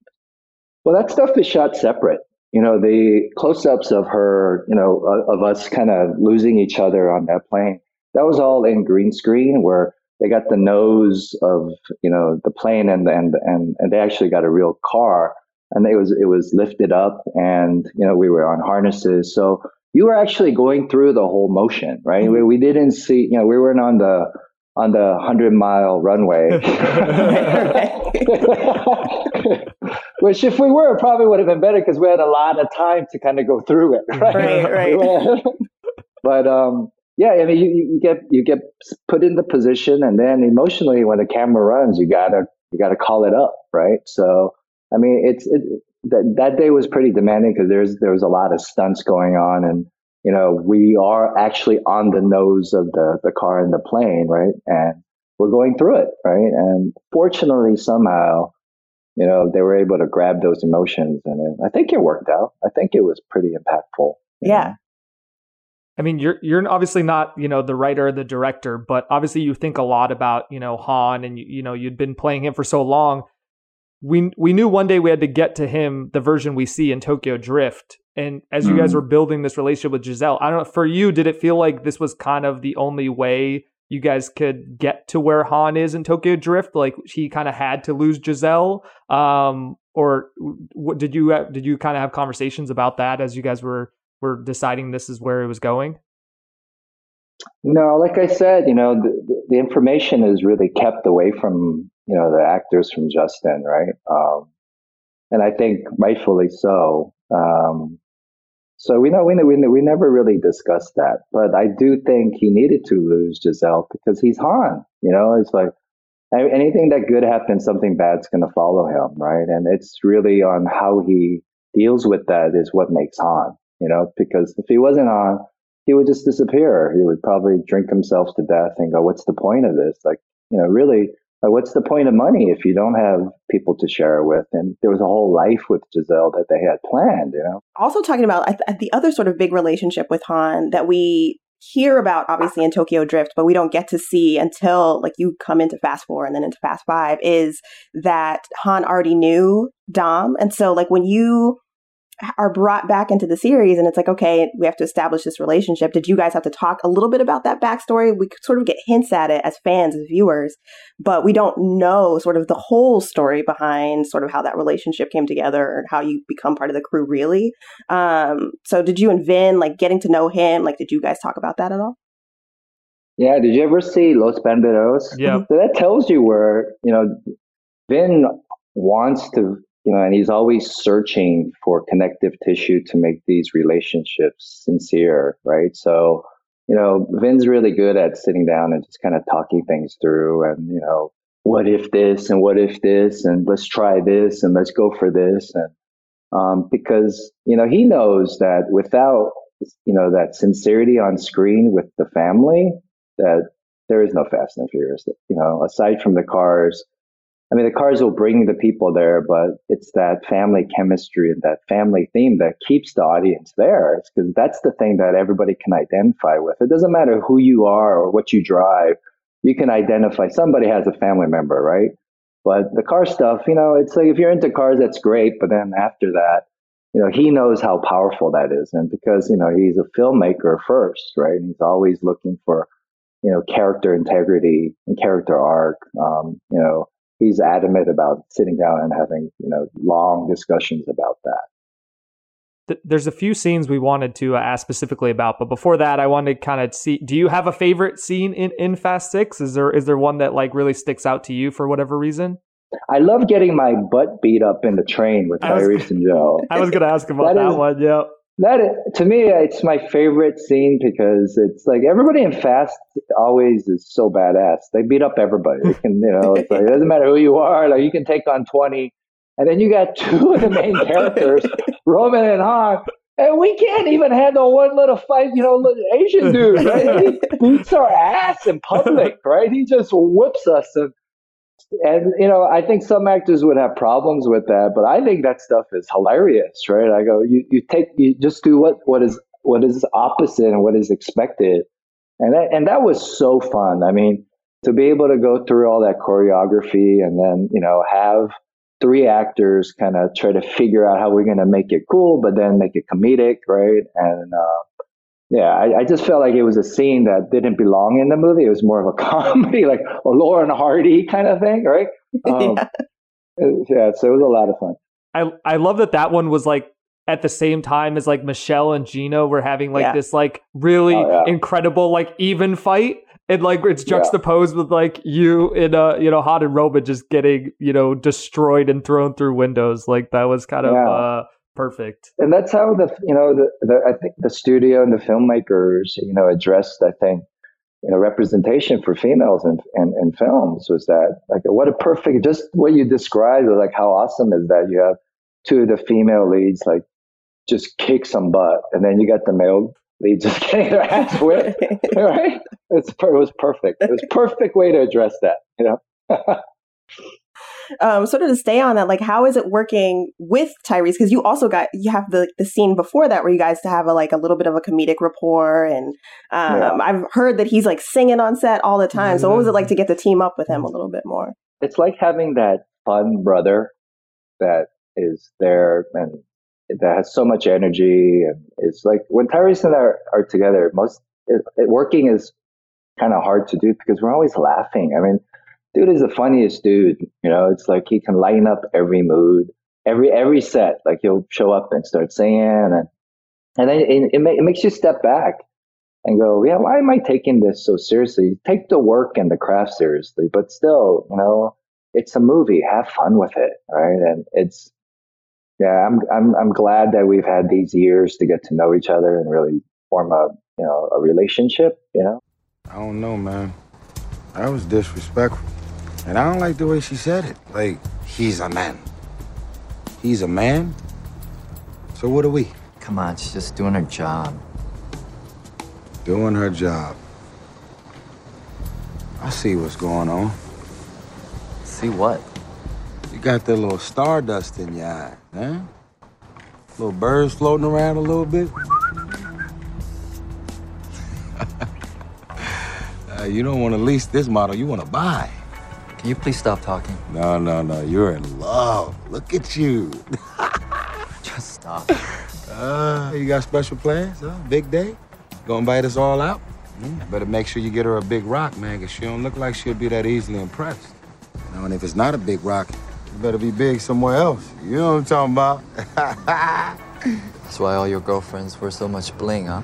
Well, that stuff is shot separate. You know, the close ups of her, you know, of us kind of losing each other on that plane, that was all in green screen where they got the nose of, you know, the plane and, and, and, and they actually got a real car and it was it was lifted up and you know we were on harnesses. So you were actually going through the whole motion right? Mm-hmm. we, we didn't see you know we weren't on the on the 100 mile runway. <laughs> <laughs> Which if we were probably would have been better because we had a lot of time to kind of go through it right? Right, <laughs> right. but um yeah i mean you, you get you get put in the position and then emotionally when the camera runs you gotta you gotta call it up right? So I mean, it's it, that that day was pretty demanding because there's there was a lot of stunts going on, and you know we are actually on the nose of the the car and the plane, right? And we're going through it, right? And fortunately, somehow, you know, they were able to grab those emotions, and it, I think it worked out. I think it was pretty impactful. Yeah. Know? I mean, you're you're obviously not you know the writer or the director, but obviously you think a lot about you know Han, and you, you know you'd been playing him for so long we we knew one day we had to get to him the version we see in Tokyo Drift. And as you guys mm-hmm. were building this relationship with Giselle, I don't know for you, did it feel like this was kind of the only way you guys could get to where Han is in Tokyo Drift? Like he kind of had to lose Giselle, um, or what, did you did you kind of have conversations about that as you guys were were deciding this is where it was going? No, like I said, you know, the, the information is really kept away from you know, the actors from Justin, right? Um, and I think rightfully so. Um, so we know we, we we never really discussed that, but I do think he needed to lose Giselle because he's Han. You know, it's like anything that good happens, something bad's going to follow him, right? And it's really Han how he deals with that is what makes Han. You know, because if he wasn't on, he would just disappear. He would probably drink himself to death and go, "What's the point of this?" Like, you know, really, what's the point of money if you don't have people to share it with? And there was a whole life with Giselle that they had planned, you know. Also talking about the other sort of big relationship with Han that we hear about obviously in Tokyo Drift, but we don't get to see until like you come into Fast Four and then into Fast Five is that Han already knew Dom. And so like when you are brought back into the series and it's like, okay, we have to establish this relationship. Did you guys have to talk a little bit about that backstory? We could sort of get hints at it as fans, as viewers, but we don't know sort of the whole story behind sort of how that relationship came together and how you become part of the crew really. Um, so did you and Vin, like getting to know him, like did you guys talk about that at all? Yeah, did you ever see Los Bandidos? Yeah. So <laughs> that tells you where, you know, Vin wants to you know, and he's always searching for connective tissue to make these relationships sincere, right? So, you know, Vin's really good at sitting down and just kind of talking things through and, you know, what if this and what if this and let's try this and let's go for this and um, because you know he knows that without you know that sincerity on screen with the family that there is no Fast and Furious. You know, aside from the cars, I mean, the cars will bring the people there, but it's that family chemistry and that family theme that keeps the audience there. because that's the thing that everybody can identify with. It doesn't matter who you are or what you drive. You can identify somebody has a family member, right? But the car stuff, you know, it's like if you're into cars, that's great. But then after that, you know, he knows how powerful that is. And because, you know, he's a filmmaker first, right? He's always looking for, you know, character integrity and character arc. Um, you know, he's adamant about sitting down and having you know long discussions about that. There's a few scenes we wanted to uh, ask specifically about but before that i wanted to kind of see do you have a favorite scene in, in fast six? Is there is there one that like really sticks out to you for whatever reason? I love getting my butt beat up in the train with tyrese and joe. <laughs> I was gonna ask about that, that is, one yeah that to me it's my favorite scene because it's like everybody in fast always is so badass. They beat up everybody. <laughs> They can you know it's like, it doesn't matter who you are like you can take on 20 and then you got <laughs> two of the main characters <laughs> roman and han and we can't even handle one little fight you know asian dude right? He beats our ass in public right? He just whips us and and you know, I think some actors would have problems with that, but I think that stuff is hilarious, right? I go, you, you take, you just do what, what is, what is opposite and what is expected. And that, and that was so fun. I mean, to be able to go through all that choreography and then, you know, have three actors kind of try to figure out how we're going to make it cool, but then make it comedic, right? And, uh, yeah, I, I, just felt like it was a scene that didn't belong in the movie. It was more of a <laughs> comedy, like a Laurel and Hardy kind of thing, right? <laughs> Um, yeah. yeah, so it was a lot of fun. I I love that that one was like at the same time as like Michelle and Gina were having like yeah. this like really oh, yeah. incredible like even fight. And like it's juxtaposed with like you in a you know Han and Roman just getting you know destroyed and thrown through windows. Like that was kind of uh perfect. And that's how the you know the, the I think the studio and the filmmakers you know addressed I think you know representation for females in, in, in films was that like what a perfect just what you described like how awesome is that you have two of the female leads like just kick some butt and then you got the male lead just <laughs> getting their ass whipped <laughs> right? It's, it was perfect. It was perfect way to address that you know <laughs> um, sort of to stay on that, like how is it working with Tyrese? Because you also got you have the the scene before that where you guys have a, like a little bit of a comedic rapport, and um, yeah. I've heard that he's like singing on set all the time. Mm-hmm. So what was it like to get to team up with him a little bit more? It's like having that fun brother that is there and that has so much energy, and it's like when Tyrese and I are, are together, most it, it, working is kind of hard to do because we're always laughing. I mean, dude is the funniest dude. You know, it's like he can lighten up every mood, every every set. Like he'll show up and start singing, and and then it, it, it makes you step back and go, yeah, why am I taking this so seriously? Take the work and the craft seriously, but still, you know, it's a movie. Have fun with it, right? And it's yeah, I'm I'm I'm glad that we've had these years to get to know each other and really form a you know a relationship. You know. I don't know, man. That was disrespectful. And I don't like the way she said it. Like, he's a man. He's a man? So what are we? Come on, she's just doing her job. Doing her job. I see what's going on. See what? You got that little stardust in your eye, huh? Little birds floating around a little bit. <laughs> uh, you don't want to lease this model, you want to buy. Can you please stop talking? No, no, no. You're in love. Look at you. <laughs> Just stop. Uh, you got special plans, huh? Big day? Gonna invite us all out? Mm, better make sure you get her a big rock, man, because she don't look like she'll be that easily impressed. You know, and if it's not a big rock, it better be big somewhere else. You know what I'm talking about? <laughs> That's why all your girlfriends wear so much bling, huh?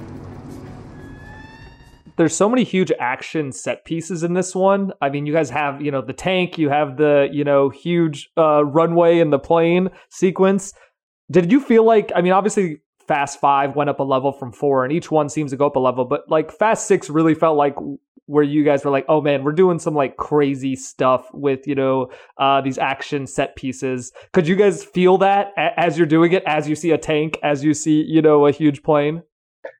There's so many huge action set pieces in this one. I mean, you guys have, you know, the tank, you have the, you know, huge uh, runway and the plane sequence. Did you feel like, I mean, obviously Fast 5 went up a level from 4 and each one seems to go up a level, but like Fast 6 really felt like where you guys were like, "Oh man, we're doing some like crazy stuff with, you know, uh these action set pieces." Could you guys feel that as you're doing it as you see a tank, as you see, you know, a huge plane?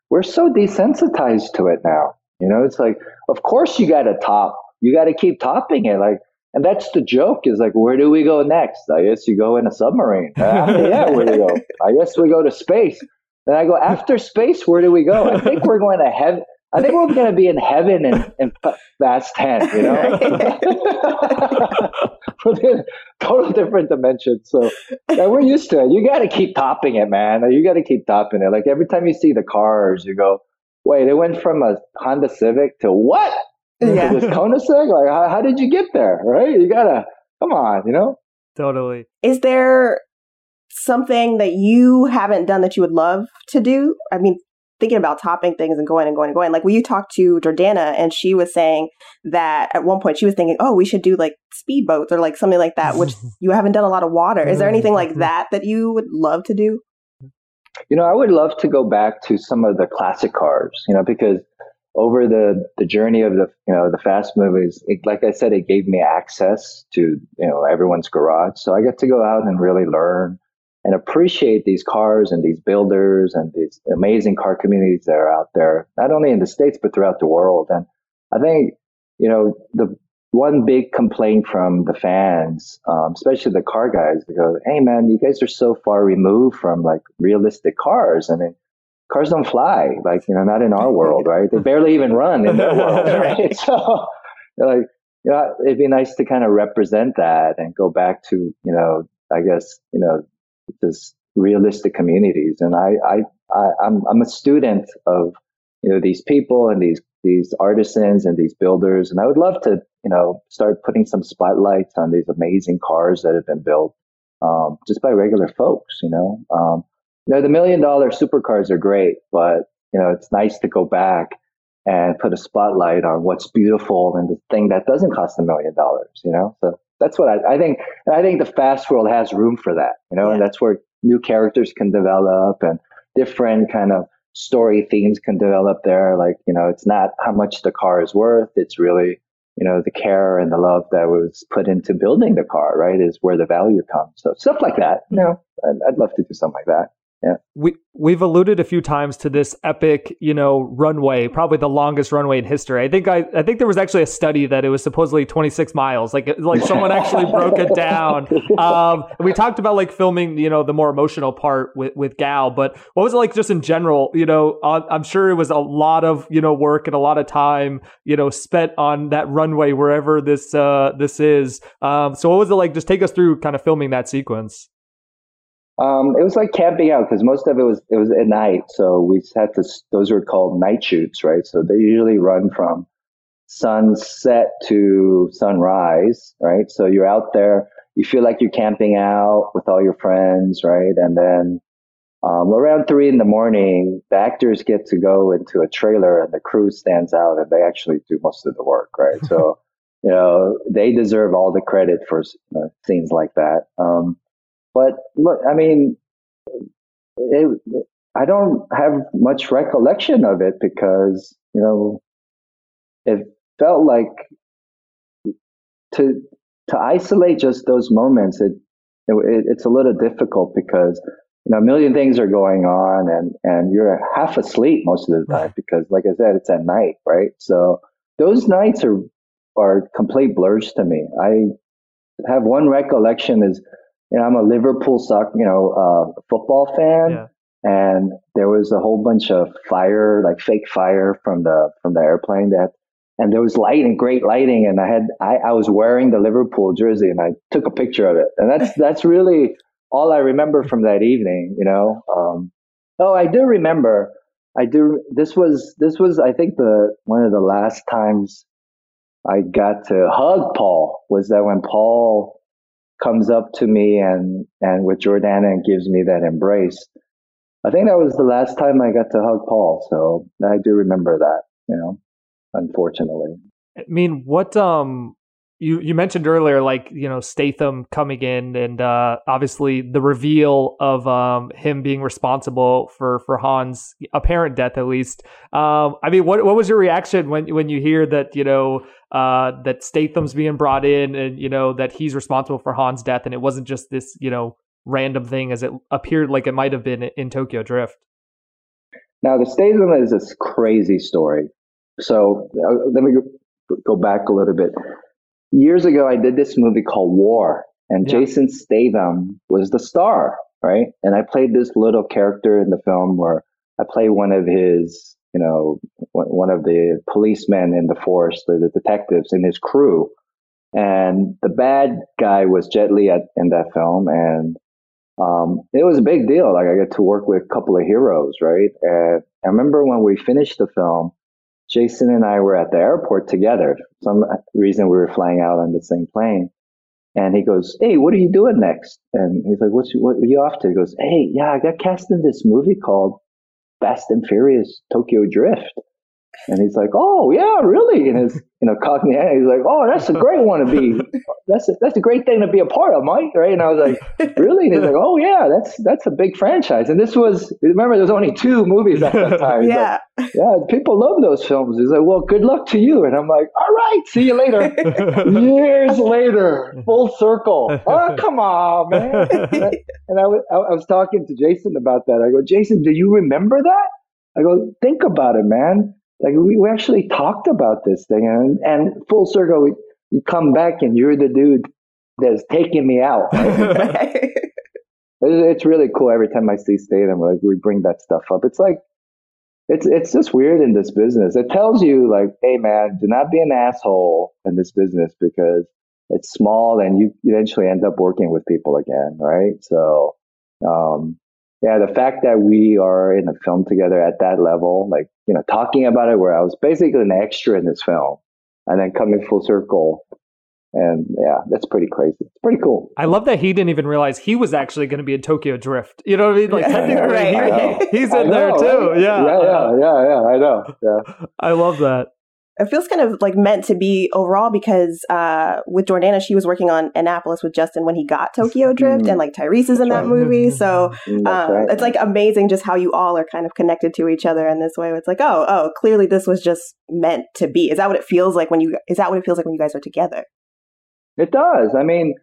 We're so desensitized to it now. You know, it's like, of course you got to top. You got to keep topping it. Like, and that's the joke is like, where do we go next? I guess you go in a submarine. Uh, <laughs> yeah, where do we go? I guess we go to space. Then I go, after space, where do we go? I think we're going to heaven. I think we're going to be in heaven in, in Fast 10, you know? <laughs> total different dimensions. So yeah, we're used to it. You got to keep topping it, man. You got to keep topping it. Like every time you see the cars, you go, wait, it went from a Honda Civic to what? Yeah. To this Koenigsegg? Like, how, how did you get there? Right? You gotta come on, you know. Totally. Is there something that you haven't done that you would love to do? I mean, thinking about topping things and going and going and going. Like, when you talked to Jordana and she was saying that at one point she was thinking, oh, we should do like speedboats or like something like that, which <laughs> you haven't done a lot of water. Is there anything like <laughs> that that you would love to do? You know, I would love to go back to some of the classic cars, you know, because over the, the journey of the, you know, the fast movies, it, like I said, it gave me access to, you know, everyone's garage. So I get to go out and really learn and appreciate these cars and these builders and these amazing car communities that are out there, not only in the States, but throughout the world. And I think, you know, the one big complaint from the fans, um, especially the car guys, they go, "Hey, man, you guys are so far removed from like realistic cars. I mean, cars don't fly, like you know, not in our world, <laughs> right? They barely even run in their <laughs> world, right? <laughs> So, like, you know, it'd be nice to kind of represent that and go back to, you know, I guess, you know, this realistic communities. And I, I, I I'm, I'm a student of, you know, these people and these these artisans and these builders. And I would love to, you know, start putting some spotlights on these amazing cars that have been built um, just by regular folks, you know. Um, you know, the million dollar supercars are great, but, you know, it's nice to go back and put a spotlight on what's beautiful and the thing that doesn't cost a million dollars, you know. So that's what I, I think. I think the fast world has room for that, you know, yeah. and that's where new characters can develop and different kind of story themes can develop there. Like, you know, it's not how much the car is worth. It's really, you know, the care and the love that was put into building the car, right? Is where the value comes. So stuff like that, you know, I'd, I'd love to do something like that. Yeah. We we've alluded a few times to this epic, you know, runway, probably the longest runway in history. I think I I think there was actually a study that it was supposedly 26 miles. Like like someone <laughs> actually broke it down. Um, we talked about like filming, you know, the more emotional part with with Gal, but what was it like just in general? You know, I'm sure it was a lot of you know work and a lot of time, you know, spent on that runway wherever this uh this is. Um, so what was it like? Just take us through kind of filming that sequence. Um, it was like camping out because most of it was it was at night, so we had to. Those were called night shoots, right? So they usually run from sunset to sunrise, right? So you're out there, you feel like you're camping out with all your friends, right? And then um, around three in the morning, the actors get to go into a trailer, and the crew stands out, and they actually do most of the work, right? <laughs> so you know they deserve all the credit for uh, scenes like that. Um, but look, I mean, it, I don't have much recollection of it because, you know, it felt like to, to isolate just those moments, it, it, it's a little difficult because, you know, a million things are going on and, and you're half asleep most of the time because, like I said, it's at night, right? So those nights are, are complete blurs to me. I have one recollection is you know, I'm a Liverpool soccer, you know, uh, football fan. Yeah. And there was a whole bunch of fire, like fake fire from the, from the airplane that, and there was lighting, great lighting. And I had, I, I was wearing the Liverpool jersey and I took a picture of it. And that's, <laughs> that's really all I remember from that evening, you know. Um, oh, I do remember. I do. This was this was I think the one of the last times I got to hug Paul was that when Paul comes up to me and and with Jordana and gives me that embrace. I think that was the last time I got to hug Paul, so I do remember that. You know, unfortunately. I mean, what um you you mentioned earlier like you know Statham coming in and uh, obviously the reveal of um, him being responsible for for Han's apparent death at least. Um, I mean, what what was your reaction when when you hear that you know uh, that Statham's being brought in and you know that he's responsible for Han's death and it wasn't just this you know random thing as it appeared like it might have been in Tokyo Drift. Now the Statham is this crazy story. So uh, let me go back a little bit years ago, I did this movie called War, and yeah. Jason Statham was the star, right? And I played this little character in the film where I play one of his, you know, one of the policemen in the force, the, the detectives in his crew. And the bad guy was Jet Li at, in that film, and um, it was a big deal. Like I get to work with a couple of heroes, right? And I remember when we finished the film, Jason and I were at the airport together. Some reason we were flying out on the same plane. And he goes, Hey, what are you doing next? And he's like, What's, what are you off to? He goes, Hey, yeah, I got cast in this movie called Fast and Furious Tokyo Drift. And he's like, "Oh yeah, really?" And his you know cockney he's like, "Oh, that's a great one to be. That's a, that's a great thing to be a part of, Mike." Right? And I was like, <laughs> "Really?" And he's like, "Oh yeah, that's that's a big franchise." And this was remember, there's only two movies at that time. yeah, like, yeah, people love those films. He's like, "Well, good luck to you." And I'm like, "All right, see you later." <laughs> Years later, full circle. Oh, come on, man. <laughs> And I, I, was, I was talking to Jason about that. I go, Jason, do you remember that? I go, think about it, man like we, we actually talked about this thing and, and full circle we, you come back and you're the dude that's taking me out. <laughs> It's, it's really cool every time i see Statham like we bring that stuff up. It's like it's it's just weird in this business. It tells you like hey man do not be an asshole in this business because it's small and you eventually end up working with people again right? So um yeah, the fact that we are in a film together at that level, like, you know, talking about it where I was basically an extra in this film and then coming full circle. And yeah, that's pretty crazy. It's pretty cool. I love that he didn't even realize he was actually going to be in Tokyo Drift. You know what I mean? Like, technically, right, he, he's in know, there too. Right? Yeah. Yeah, yeah, yeah, yeah. I know. Yeah. <laughs> I love that it feels kind of like meant to be overall because uh, with Jordana, she was working on Annapolis with Justin when he got Tokyo Drift, mm-hmm. and like Tyrese is in that movie. So mm-hmm. um, right. it's like amazing just how you all are kind of connected to each other in this way. It's like, oh, oh, clearly this was just meant to be. Is that what it feels like when you? Is that what it feels like when you guys are together? It does. I mean,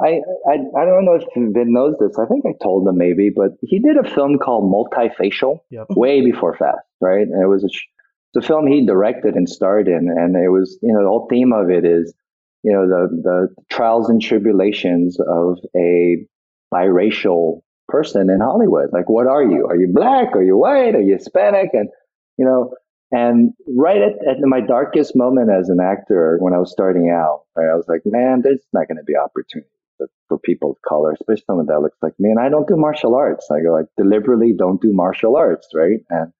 I, I I don't know if Vin knows this. I think I told him maybe, but he did a film called Multifacial yep. way before Fast, right? And it was a it's a film he directed and starred in, and it was you know the whole theme of it is you know the the trials and tribulations of a biracial person in Hollywood. Like, what are you? Are you black? Are you white? Are you Hispanic? And you know, and right at, at my darkest moment as an actor, when I was starting out, right, I was like, man, there's not going to be opportunity for people of color, especially someone that looks like me. And I don't do martial arts. I go, I deliberately don't do martial arts, right? And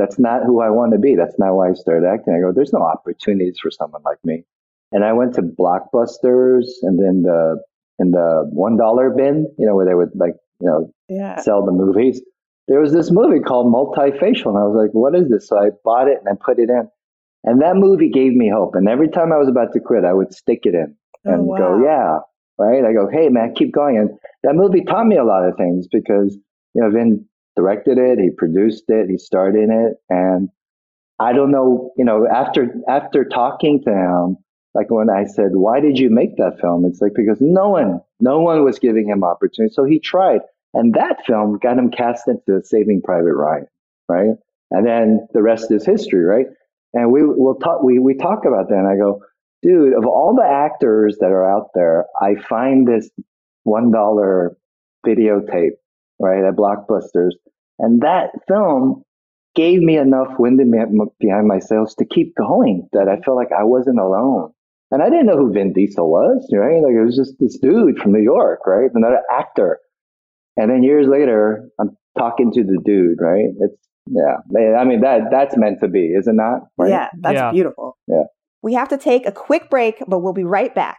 that's not who I want to be. That's not why I started acting. I go, there's no opportunities for someone like me. And I went to Blockbusters and then the in the one dollar bin, you know, where they would like, you know, yeah. sell the movies. There was this movie called Multifacial, and I was like, what is this? So I bought it and I put it in. And that movie gave me hope. And every time I was about to quit, I would stick it in oh, and oh, wow. go, yeah, right. I go, hey man, keep going. And that movie taught me a lot of things because, you know, Vin directed it, he produced it, he starred in it, and I don't know, you know, after after talking to him, like when I said, "Why did you make that film?" It's like because no one, no one was giving him opportunity, so he tried, and that film got him cast into Saving Private Ryan, right? And then the rest is history, right? And we will talk, we we talk about that, and I go, dude, of all the actors that are out there, I find this one dollar videotape right, at Blockbusters. And that film gave me enough wind behind my sails to keep going that I felt like I wasn't alone. And I didn't know who Vin Diesel was, right? Like it was just this dude from New York, right? Another actor. And then years later, I'm talking to the dude, right? It's yeah. I mean that that's meant to be, is it not? that? Right? Yeah, that's Yeah. beautiful. Yeah. We have to take a quick break, but we'll be right back.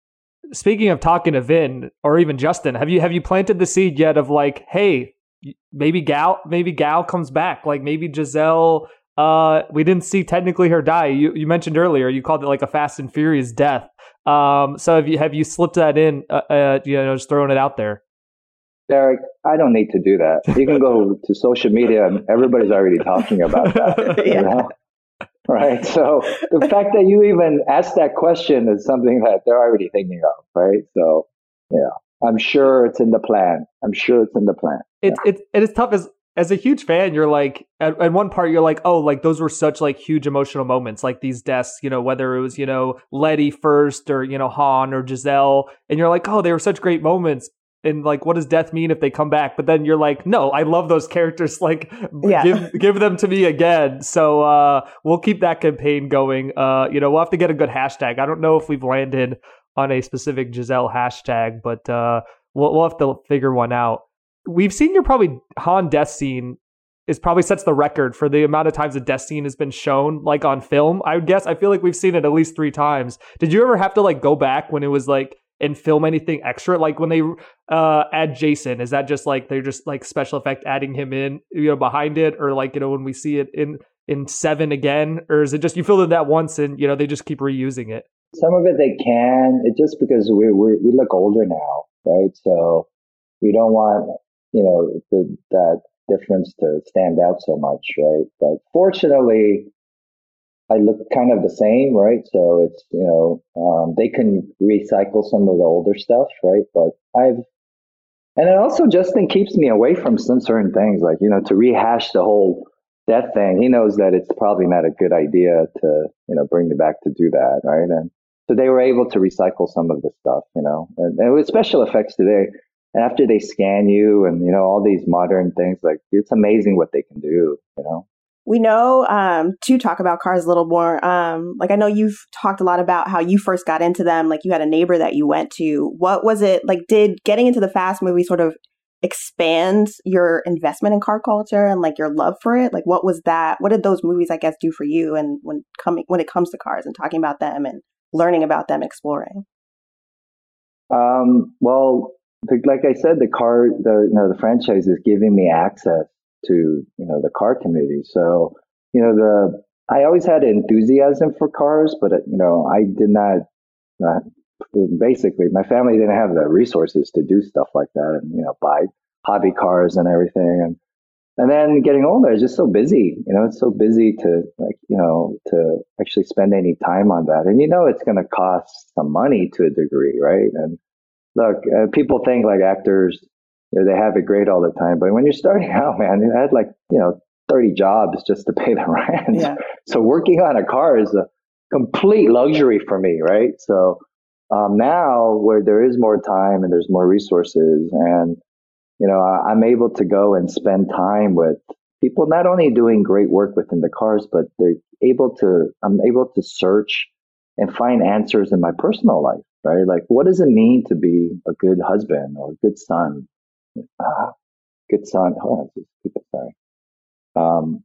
Speaking of talking to Vin or even Justin, have you have you planted the seed yet of like, hey, maybe Gal maybe Gal comes back, like maybe Giselle. Uh, we didn't see technically her die. You you mentioned earlier you called it like a Fast and Furious death. Um, so have you have you slipped that in? Uh, uh you know, just throwing it out there. Derek, I don't need to do that. You can go <laughs> to social media and everybody's already talking about that. <laughs> you know? Right. So the <laughs> fact that you even asked that question is something that they're already thinking of, right? So yeah. I'm sure it's in the plan. I'm sure it's in the plan. It's it's it is tough as as a huge fan. You're like at, at one part you're like, oh, like those were such like huge emotional moments, like these deaths. You know, whether it was you know Letty first or you know Han or Giselle, and you're like, oh, they were such great moments. And like, what does death mean if they come back? But then you're like, no, I love those characters. <laughs> Like, Yeah. give give them to me again. So uh, we'll keep that campaign going. Uh, you know, we'll have to get a good hashtag. I don't know if we've landed on a specific Giselle hashtag, but uh, we'll we'll have to figure one out. We've seen your probably Han death scene is probably sets the record for the amount of times a death scene has been shown like on film. I would guess I feel like we've seen it at least three times. Did you ever have to like go back when it was like and film anything extra? Like when they uh add Jason, is that just like they're just like special effect adding him in, you know, behind it, or like you know when we see it in in seven again, or is it just you filmed in that once and you know they just keep reusing it? Some of it they can. It's just because we we we look older now, right? So we don't want you know the, that difference to stand out so much, right? But fortunately, I look kind of the same, right? So it's you know um, they can recycle some of the older stuff, right? But I've and it also Justin keeps me away from some certain things, like you know to rehash the whole death thing. He knows that it's probably not a good idea to you know bring me back to do that, right? And so they were able to recycle some of the stuff, you know, and, and with special effects today. After they scan you and you know all these modern things, like it's amazing what they can do, you know. We know um, to talk about cars a little more. Um, like I know you've talked a lot about how you first got into them. Like you had a neighbor that you went to. What was it like? Did getting into the fast movie sort of expand your investment in car culture and like your love for it? Like what was that? What did those movies, I guess, do for you? And when coming when it comes to cars and talking about them and learning about them, exploring. Um, well, like I said, the car, the you know, the franchise is giving me access to you know the car community. So you know the I always had enthusiasm for cars, but you know I did not. Basically, my family didn't have the resources to do stuff like that, and you know buy hobby cars and everything. And and then getting older, it's just so busy. You know, it's so busy to like you know to actually spend any time on that. And you know, it's going to cost some money to a degree, right? And look, uh, people think like actors, you know, they have it great all the time. But when you're starting <laughs> out, man, I had like, you know, 30 jobs just to pay the <laughs> rent. Yeah. So working on a car is a complete luxury for me, right? So um, now where there is more time and there's more resources and, you know, I, I'm able to go and spend time with people not only doing great work within the cars, but they're able to, I'm able to search and find answers in my personal life, right? Like, what does it mean to be a good husband or a good son? Ah, good son. Hold on, sorry. Um,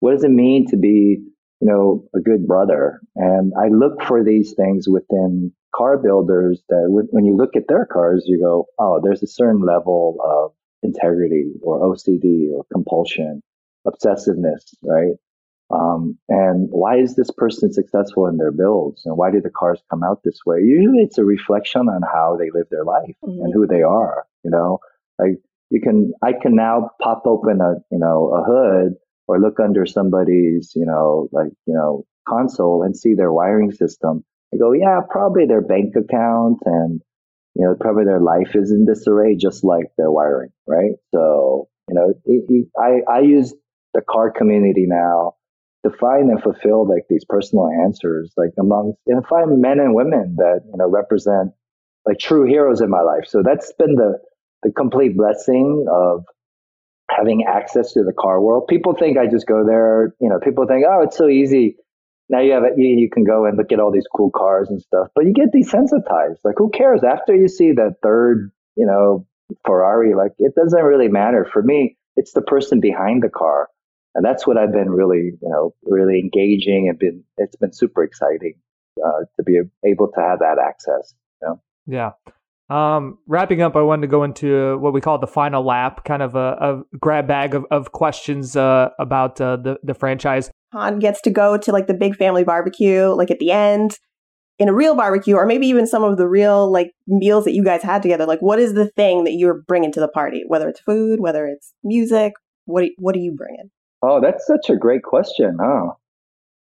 what does it mean to be, you know, a good brother? And I look for these things within car builders that when you look at their cars, you go, oh, there's a certain level of integrity or OCD or compulsion, obsessiveness, right? Um, and why is this person successful in their builds? And why do the cars come out this way? Usually it's a reflection on how they live their life Mhm. and who they are, you know, like you can, I can now pop open a, you know, a hood or look under somebody's, you know, like, you know, console and see their wiring system. I go, yeah, probably their bank account and, you know, probably their life is in disarray, just like their wiring, right? So, you know, it, it, I, I use the car community now to find and fulfill like these personal answers, like amongst, and find men and women that, you know, represent like true heroes in my life. So that's been the, the complete blessing of having access to the car world. People think I just go there, you know, people think, oh, it's so easy. Now you have it, you, you can go and look at all these cool cars and stuff, but you get desensitized. Like, who cares? After you see that third, you know, Ferrari, like, it doesn't really matter. For me, it's the person behind the car. And that's what I've been really, you know, really engaging and been, it's been super exciting uh, to be able to have that access. You know? Yeah. Um, wrapping up, I wanted to go into what we call the final lap, kind of a, a grab bag of, of questions uh, about uh, the the franchise. Han gets to go to like the big family barbecue, like at the end, in a real barbecue, or maybe even some of the real like meals that you guys had together. Like, what is the thing that you're bringing to the party? Whether it's food, whether it's music, what do, what are you bringing? Oh, that's such a great question, huh?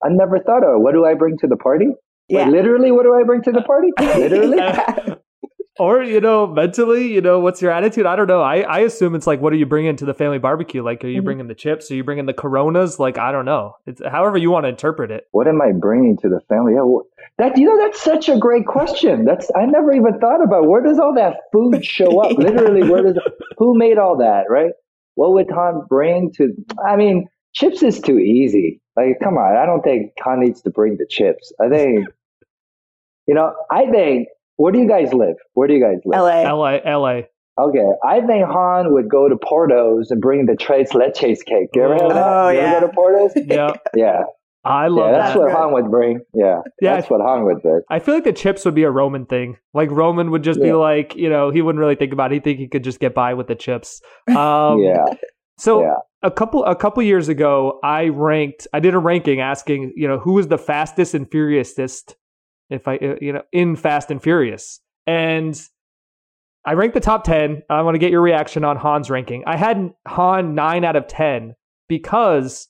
I never thought of it. what do I bring to the party? Yeah. Wait, literally, what do I bring to the party? <laughs> Literally? <laughs> or you know, mentally, you know, what's your attitude? I don't know. I, I assume it's like, what are you bringing to the family barbecue? Like, are you Mhm. bringing the chips? Are you bringing the Coronas? Like, I don't know. It's however you want to interpret it. what am I bringing to the family? Yeah, wh- that you know, that's such a great question. That's I never even thought about. Where does all that food show up? Yeah. Literally, where does who made all that? Right? What would Han bring to? I mean, chips is too easy. Like, come on, I don't think Han needs to bring the chips. I think, you know, I think. Where do you guys live? Where do you guys live? LA. L.A. L.A. Okay, I think Han would go to Porto's and bring the tres leches cake. You ever oh, have that? Oh, you yeah. ever go to Porto's? <laughs> Yeah, Yeah, I love yeah, that's that. what Han would bring. Yeah, Yeah, that's what Han would bring. I feel like the chips would be a Roman thing. Like Roman would just be like, you know, he wouldn't really think about it. He'd think he could just get by with the chips. Um, yeah, So yeah. a couple a couple years ago, I ranked. I did a ranking asking, you know, who was the fastest and furiousest, if I, uh, you know, in Fast and Furious, and I ranked the top ten. I want to get your reaction on Han's ranking. I had Han nine out of ten because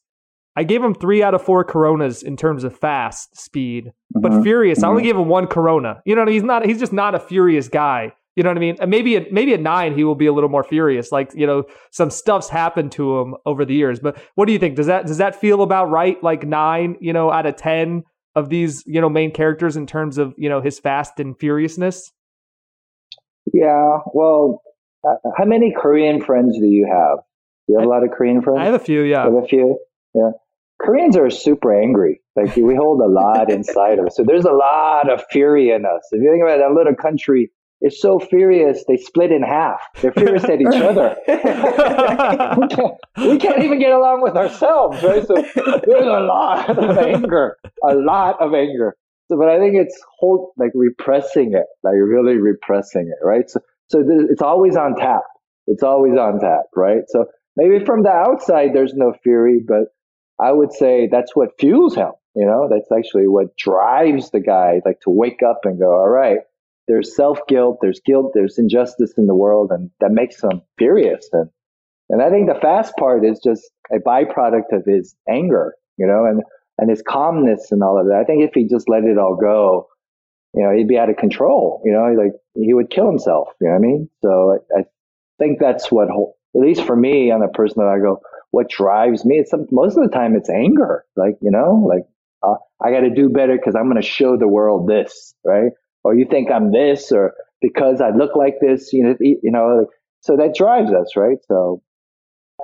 I gave him three out of four Coronas in terms of fast speed, but Mhm. furious. I only Mhm. gave him one Corona. You know, I he's not. He's just not a furious guy. You know what I mean? And maybe at maybe at nine he will be a little more furious. Like you know, some stuff's happened to him over the years. But what do you think? Does that does that feel about right? Like nine, you know, out of ten of these you know main characters in terms of you know his fast and furiousness. Yeah, well, uh, how many Korean friends do you have? Do you have a lot of Korean friends? I have a few. Yeah. You have a few. Yeah, Koreans are super angry. Like we hold a lot inside of us. So there's a lot of fury in us. If you think about that little country it's so furious they split in half. They're furious at each other. we, <laughs> can't, we can't even get along with ourselves, right? So there's a lot of anger, a lot of anger. So, but I think it's hold like repressing it, like really repressing it, right? So, so th- it's always on tap. It's always on tap, right? So maybe from the outside there's no fury, but I would say that's what fuels him. You know, that's actually what drives the guy, like to wake up and go, all right, there's self guilt, there's guilt, there's injustice in the world, and that makes him furious. And and I think the fast part is just a byproduct of his anger, you know, and and his calmness and all of that. I think if he just let it all go, you know, he'd be out of control. You know, like he would kill himself. You know what I mean? So I, I think that's what, at least for me, on a personal, I go, what drives me? It's some, most of the time it's anger. Like you know, like uh, I got to do better because I'm going to show the world this, right? Or you think I'm this, or because I look like this, you know, you know. Like, so that drives us, right? So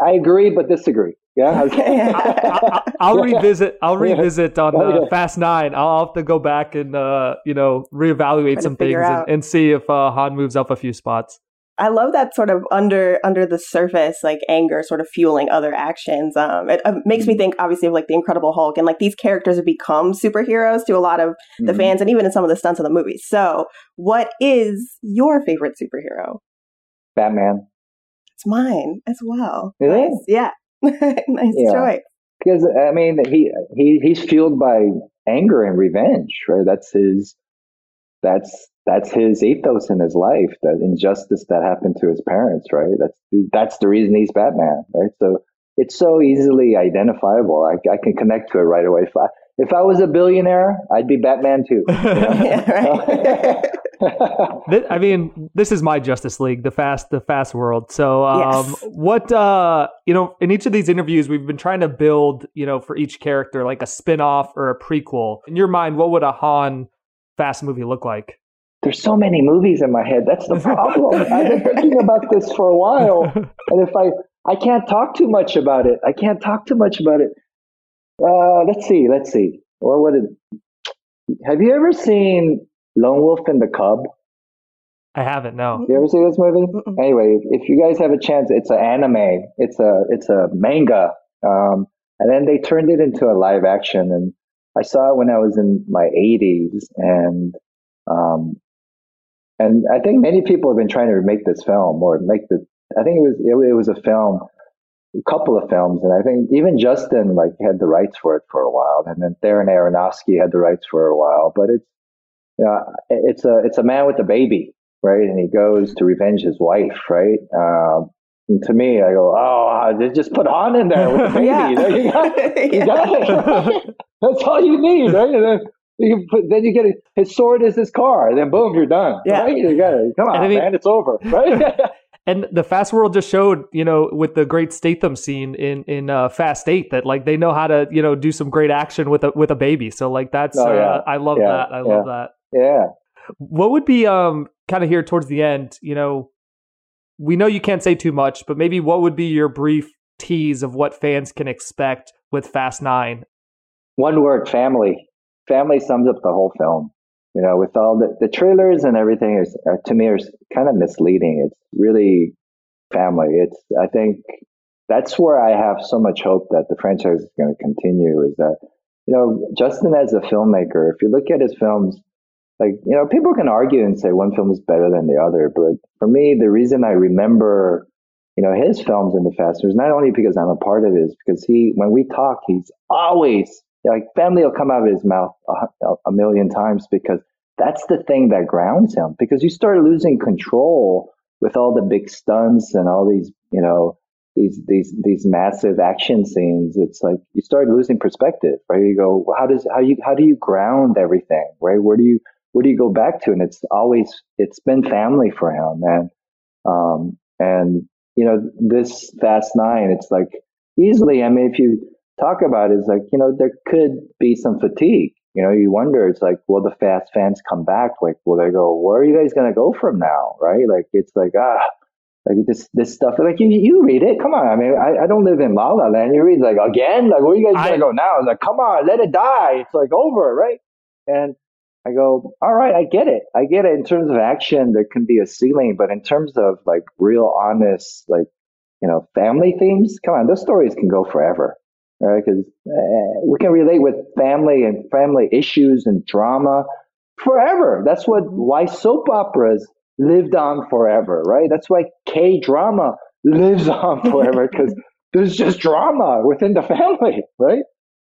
I agree, but disagree. Yeah. <laughs> I, will revisit. I'll revisit on Oh, uh. Fast Nine. I'll have to go back and uh, you know reevaluate some things and, and see if uh, Han moves up a few spots. I love that sort of under under the surface, like anger, sort of fueling other actions. Um, it uh, makes me think, obviously, of like the Incredible Hulk, and like these characters have become superheroes to a lot of the Mhm. fans, and even in some of the stunts of the movie. So, what is your favorite superhero? Batman. It's mine as well. It? Nice. Yeah, <laughs> nice Yeah. choice. because I mean he he he's fueled by anger and revenge, right? That's his that's that's his ethos in his life, that injustice that happened to his parents, right? That's that's the reason he's Batman, right? So it's so easily identifiable. I, I can connect to it right away. If I, if I was a billionaire, I'd be Batman too. You <laughs> know? yeah, right. <laughs> I mean, this is my Justice League, the fast, the fast world. So, um, Yes. what, uh, you know, in each of these interviews, we've been trying to build, you know, for each character, like a spin-off or a prequel. In your mind, what would a Han Fast movie look like? There's so many movies in my head. That's the problem. I've been <laughs> thinking about this for a while, and if I I can't talk too much about it. I can't talk too much about it. Uh, let's see. Let's see. What would it? Have you ever seen Lone Wolf and the Cub? I haven't. No. You ever see this movie? Mm-mm. Anyway, if you guys have a chance, it's an anime. It's a it's a manga, um, and then they turned it into a live action. And I saw it when I was in my 80s, and um, and I think many people have been trying to make this film or make the. I think it was it, it was a film, a couple of films, and I think even Justin like had the rights for it for a while, and then Darren Aronofsky had the rights for a while. But it's you know it's a it's a man with a baby, right? And he goes to revenge his wife, right? Um, and to me, I go, oh, they just put Han in there with the <laughs> baby. Yeah. There you go. <laughs> You Yeah. got it. <laughs> That's all you need, right? And then you put, then you get it. His sword is his car, and then boom, you're done. Yeah. Right? You got it. Come on, And I mean- man, it's over, right? And the Fast World just showed, you know, with the great Statham scene in in uh, Fast Eight, that like they know how to, you know, do some great action with a with a baby. So like that's, Oh, uh. I love Yeah, that. I love that. yeah. What would be um kind of here towards the end? You know, we know you can't say too much, but maybe what would be your brief tease of what fans can expect with Fast Nine? One word: family. Family sums up the whole film. You know, with all the, the trailers and everything, is uh, to me is kind of misleading. It's really family. It's I think that's where I have so much hope that the franchise is going to continue. Is that you know Justin as a filmmaker, if you look at his films, like you know people can argue and say one film is better than the other, but for me, the reason I remember you know his films in the Fast is not only because I'm a part of it, is because he when we talk, he's always like family will come out of his mouth a, a million times because that's the thing that grounds him. Because you start losing control with all the big stunts and all these, you know, these these these massive action scenes. It's like you start losing perspective, right? You go, how does how you how do you ground everything, right? Where do you where do you go back to? And it's always it's been family for him, and um and you know this Fast Nine, it's like easily. I mean, if you talk about it, it's like you know there could be some fatigue. You know, you wonder. It's like, will the fast fans come back? Like, will they go? Where are you guys gonna go from now? Right? Like, it's like ah, like this this stuff. Like you you read it. Come on. I mean, I, I don't live in La La Land. You read like again. Like, where are you guys gonna I- go now? It's like, come on, let it die. It's like over, right? And I go, all right, I get it. I get it. In terms of action, there can be a ceiling, but in terms of like real, honest, like you know, family themes, come on, those stories can go forever, right? Because uh, we can relate with family and family issues and drama forever. That's what why soap operas lived on forever, right? That's why K drama <laughs> lives on forever because <laughs> there's just drama within the family, right?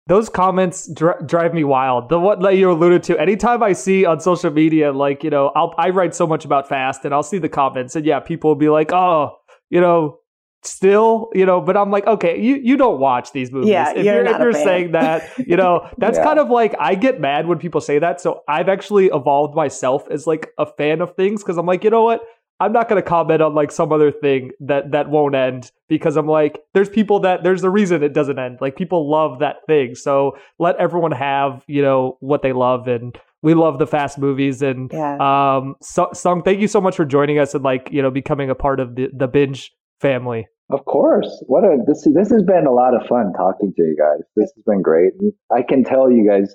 Those comments dr- drive me wild. The what that you alluded to. Anytime I see on social media, like you know, I'll I write so much about Fast, and I'll see the comments, and yeah, people will be like, oh, you know. Still, you know, but I'm like, okay, you, you don't watch these movies. Yeah, if you're you're, if you're saying that, you know, <laughs> that's Yeah. kind of like I get mad when people say that. So I've actually evolved myself as like a fan of things because I'm like, you know what? I'm not going to comment on like some other thing that that won't end because I'm like, there's people that there's a reason it doesn't end. Like people love that thing, so let everyone have you know what they love, and we love the fast movies. And Yeah. um, so, Sung, thank you so much for joining us and like you know becoming a part of the the binge family. Of course. What a this this has been a lot of fun talking to you guys. This has been great. I can tell you guys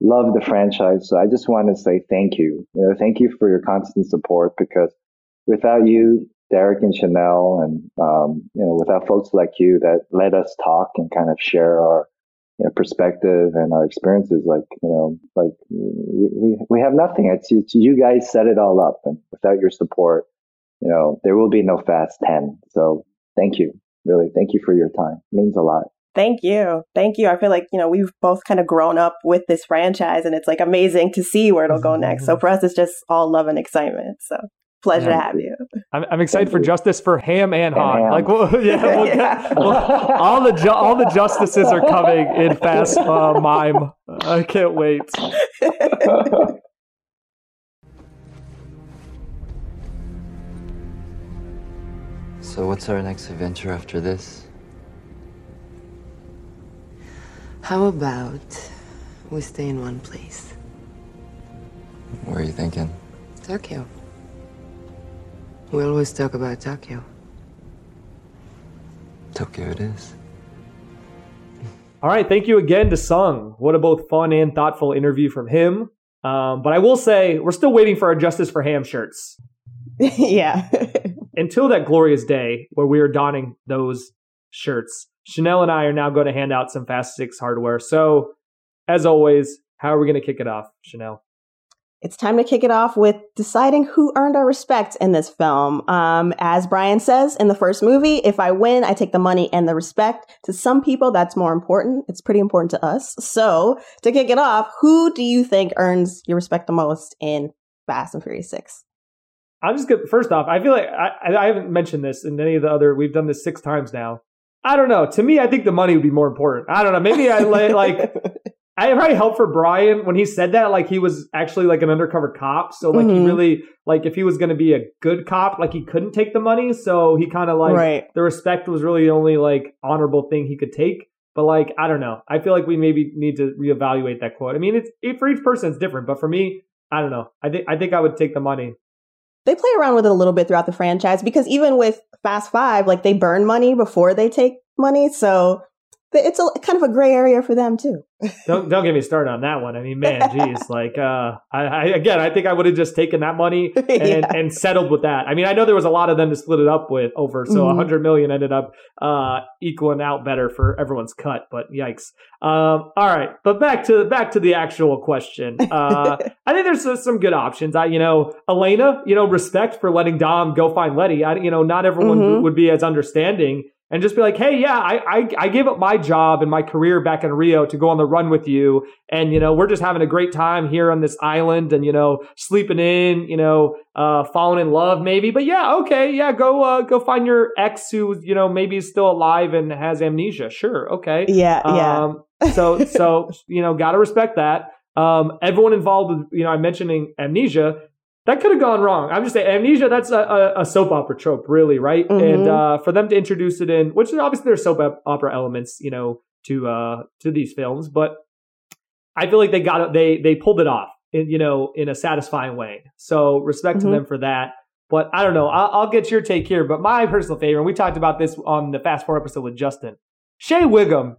love the franchise. So I just want to say thank you. You know, thank you for your constant support because without you, Derek and Chanelle, and um, you know, without folks like you that let us talk and kind of share our you know, perspective and our experiences, like you know, like we we, we have nothing. It's, it's you guys set it all up, and without your support, you know, there will be no Fast Ten. So thank you. Really, thank you for your time. It means a lot. Thank you. Thank you. I feel like, you know, we've both kind of grown up with this franchise and it's like amazing to see where it'll go next. So <laughs> for us, it's just all love and excitement. So pleasure yeah. to have you. I'm, I'm excited Thank for you. justice for Ham and Han. Ham. Like, well, <laughs> yeah, we'll get, <laughs> Well, all the ju- all the justices are coming in fast uh, mime. I can't wait. <laughs> so, what's our next adventure after this? How about we stay in one place? Where are you thinking? Tokyo. We always talk about Tokyo. Tokyo it is. All right, thank you again to Sung. What a both fun and thoughtful interview from him. Um, but I will say, we're still waiting for our Justice for Ham shirts. <laughs> yeah. <laughs> Until that glorious day where we are donning those shirts, Chanelle and I are now going to hand out some Fast Six hardware. So, as always, how are we going to kick it off, Chanelle? It's time to kick it off with deciding who earned our respect in this film. Um, as Brian says in the first movie, if I win, I take the money and the respect. To some people, that's more important. It's pretty important to us. So, to kick it off, who do you think earns your respect the most in Fast and Furious 6? I'm just good. First off, I feel like I, I haven't mentioned this in any of the other, we've done this six times now. I don't know. To me, I think the money would be more important. I don't know. Maybe I like. I probably helped for Brian when he said that. Like he was actually like an undercover cop, so like mm-hmm. he really like if he was going to be a good cop, like he couldn't take the money, so he kind of like right. the respect was really the only like honorable thing he could take. But like I don't know. I feel like we maybe need to reevaluate that quote. I mean, it's it, for each person it's different, but for me, I don't know. I think I think I would take the money they play around with it a little bit throughout the franchise because even with Fast Five, like they burn money before they take money. So it's a kind of a gray area for them too. <laughs> don't don't get me started on that one. I mean, man, geez, <laughs> like uh, I, I, again, I think I would have just taken that money <laughs> and, yeah. and settled with that. I mean, I know there was a lot of them to split it up with over, so a mm-hmm. hundred million ended up uh, equaling out better for everyone's cut. But yikes! Um, all right, but back to back to the actual question. Uh, I think there's some good options. I, you know, Elena, you know, respect for letting Dom go find Letty. I, you know, not everyone mm-hmm. would be as understanding and just be like, hey, yeah, I, I, I gave up my job and my career back in Rio to go on the run with you. And, you know, we're just having a great time here on this island and, you know, sleeping in, you know, uh, falling in love maybe. But yeah, okay, yeah, go, uh, go find your ex who, you know, maybe is still alive and has amnesia. Sure. Okay. Yeah. Yeah. Um, so, so, <laughs> you know, gotta respect that. Um, everyone involved with, you know, I'm mentioning amnesia that could have gone wrong. I'm just saying, amnesia, that's a, a soap opera trope, really, right? Mm-hmm. And uh, for them to introduce it in, which is obviously there's soap opera elements, you know, to uh, to these films, but I feel like they got it, they they pulled it off, in, you know, in a satisfying way. So respect mm-hmm. to them for that. But I don't know. I'll, I'll, get your take here. But my personal favorite, and we talked about this on the Fast Four episode with Justin, Shea Whigham,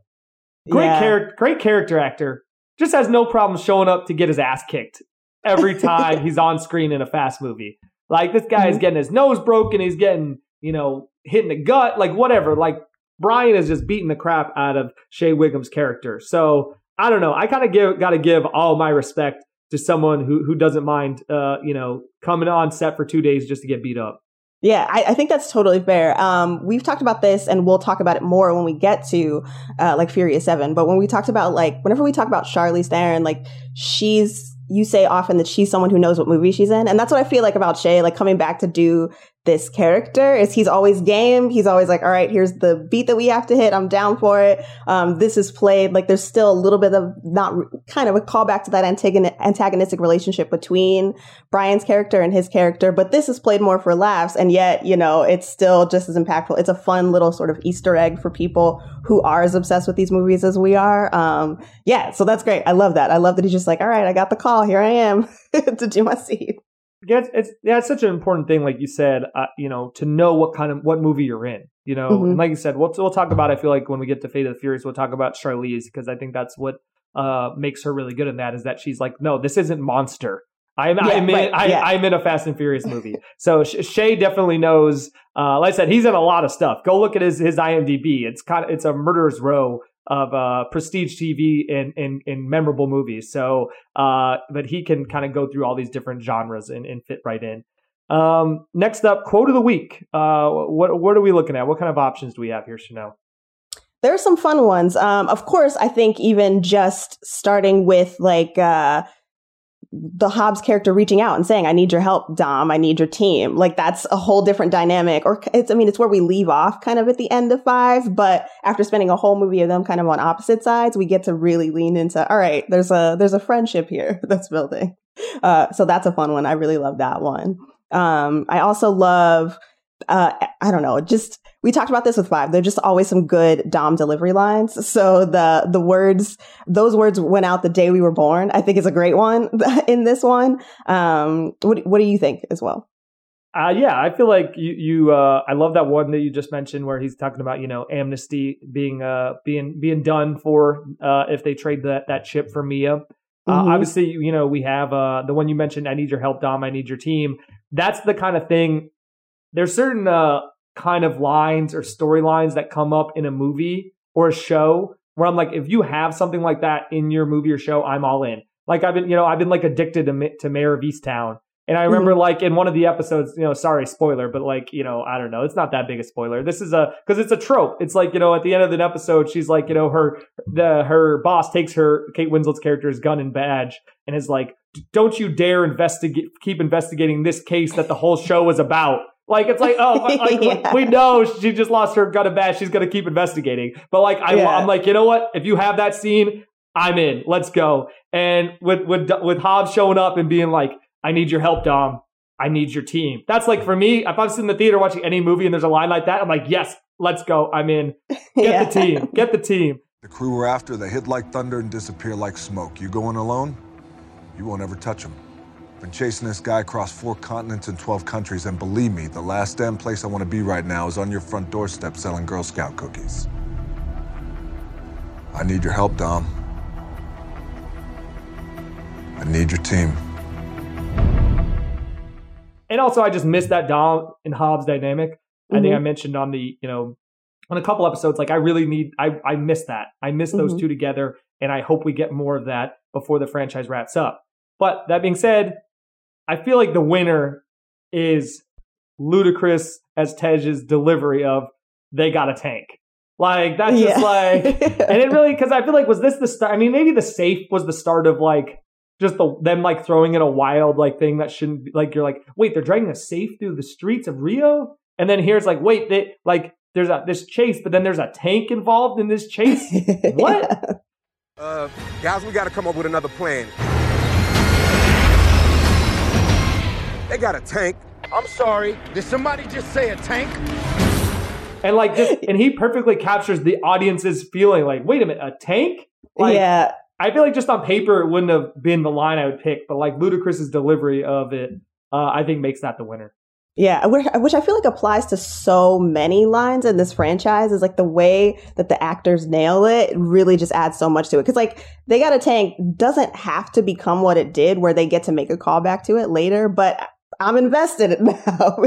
great yeah. character, great character actor, just has no problem showing up to get his ass kicked every <laughs> time he's on screen in a fast movie. Like this guy is mm-hmm. getting his nose broken, he's getting, you know, hit in the gut, like whatever. Like Brian is just beating the crap out of Shea Whigham's character. So I don't know. I kind of give got to give all my respect to someone who who doesn't mind, uh, you know, coming on set for two days just to get beat up. Yeah, I, I, think that's totally fair. Um, we've talked about this, and we'll talk about it more when we get to uh, like Furious Seven. But when we talked about like whenever we talk about Charlize Theron, like she's you say often that she's someone who knows what movie she's in. And that's what I feel like about Shea, like coming back to do this character is he's always game. He's always like, all right, here's the beat that we have to hit. I'm down for it. Um, this is played like there's still a little bit of not kind of a callback to that antagonistic relationship between Brian's character and his character, but this is played more for laughs. And yet, you know, it's still just as impactful. It's a fun little sort of Easter egg for people who are as obsessed with these movies as we are. Um, yeah, so that's great. I love that. I love that he's just like, all right, I got the call. Here I am <laughs> to do my scene. Yeah, it's, it's yeah, it's such an important thing, like you said, uh, you know, to know what kind of what movie you're in. You know, mm-hmm. and like you said, we'll we'll talk about. I feel like when we get to Fate of the Furious, we'll talk about Charlize because I think that's what uh makes her really good in that is that she's like, no, this isn't monster. I'm yeah, I'm in right, I, yeah. I'm in a Fast and Furious movie. so Shea definitely knows. Uh, like I said, he's in a lot of stuff. Go look at his his IMDb. It's kind of it's a murderer's row of uh, prestige TV in, in, in memorable movies. So, uh, but he can kind of go through all these different genres and, and fit right in. Um, next up, quote of the week. Uh, what what are we looking at? What kind of options do we have here, Chanelle? There are some fun ones. Um, of course, I think even just starting with like uh, the Hobbs character reaching out and saying, "I need your help, Dom. I need your team." Like that's a whole different dynamic. Or it's, I mean, it's where we leave off kind of at the end of five. But after spending a whole movie of them kind of on opposite sides, we get to really lean into, all right, there's a there's a friendship here <laughs> that's building. Uh, so that's a fun one. I really love that one. Um, I also love, uh, I don't know, just we talked about this with five. There're just always some good Dom delivery lines. So the the words, those words went out the day we were born. I think is a great one <laughs> in this one. Um, what what do you think as well? Uh, yeah, I feel like you, you uh, I love that one that you just mentioned where he's talking about, you know, amnesty being, uh, being, being done for, uh, if they trade that, that chip for Mia. Uh, mm-hmm. obviously, you know, we have, uh, the one you mentioned, I need your help, Dom. I need your team. That's the kind of thing. There's certain, uh, kind of lines or storylines that come up in a movie or a show where I'm like, if you have something like that in your movie or show, I'm all in. Like I've been, you know, I've been like addicted to, to Mare of Easttown. And I remember mm-hmm. like in one of the episodes, you know, sorry, spoiler, but like, you know, I don't know. It's not that big a spoiler. This is a, cause it's a trope. It's like, you know, at the end of an episode, she's like, you know, her, the, her boss takes her, Kate Winslet's character's gun and badge and is like, don't you dare investigate, keep investigating this case that the whole show is about. Like it's like oh like, <laughs> yeah. we know she just lost her gun and badge. She's gonna keep investigating. But like I, yeah. I'm like you know what? If you have that scene, I'm in. Let's go. And with with with Hobbs showing up and being like, I need your help, Dom. I need your team. That's like for me. If I'm sitting in the theater watching any movie and there's a line like that, I'm like, yes, let's go. I'm in. <laughs> Get yeah. the team. Get the team. The crew we're after, they hit like thunder and disappear like smoke. You going alone? You won't ever touch them. Been chasing this guy across four continents and 12 countries, and believe me, the last damn place I want to be right now is on your front doorstep selling Girl Scout cookies. I need your help, Dom. I need your team. And also, I just missed that Dom and Hobbs dynamic. Mm-hmm. I think I mm-hmm. mentioned on the, you know, on a couple episodes, like I really need, I, I miss that. I miss those mm-hmm. two together, and I hope we get more of that before the franchise wraps up. But that being said, I feel like the winner is Ludacris as Tej's delivery of "They got a tank." Like that's just like, <laughs> and it really because I feel like was this the start? I mean, maybe the safe was the start of like just the them like throwing in a wild like thing that shouldn't be like you're like wait they're dragging a safe through the streets of Rio and then here's like wait they like there's a this chase but then there's a tank involved in this chase <laughs> what? Uh, guys, we got to come up with another plan. They got a tank. I'm sorry. Did somebody just say a tank? And like just and he perfectly captures the audience's feeling like, wait a minute, a tank? Like, yeah. I feel like just on paper it wouldn't have been the line I would pick, but like Ludacris's delivery of it, uh, I think makes that the winner. Yeah, which I feel like applies to so many lines in this franchise is like the way that the actors nail it really just adds so much to it. Cause like they got a tank doesn't have to become what it did where they get to make a callback to it later, but I'm invested <laughs> now.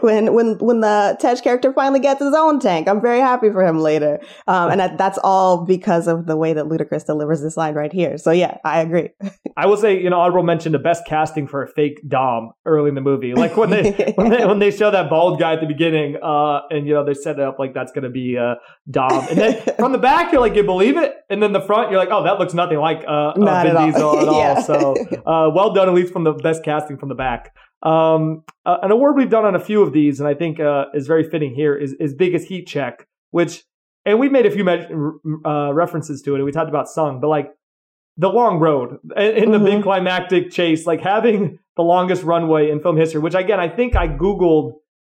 when when when the Tej character finally gets his own tank, I'm very happy for him later. Um, and that, that's all because of the way that Ludacris delivers this line right here. So yeah, I agree. <laughs> I will say, you know, honorable mention the best casting for a fake Dom early in the movie. Like when they <laughs> when they when they show that bald guy at the beginning, uh, and you know they set it up like that's gonna be uh, Dom, and then from the back you're like you believe it, and then the front you're like, oh, that looks nothing like uh, uh Vin at Diesel at yeah. all. So uh, well done, at least from the best casting from the back. Um, uh, an award we've done on a few of these, and I think uh, is very fitting here, is, is biggest heat check, which, and we've made a few uh, references to it, and we talked about Sung, but like the long road in the mm-hmm. big climactic chase, like having the longest runway in film history, which again, I think I Googled,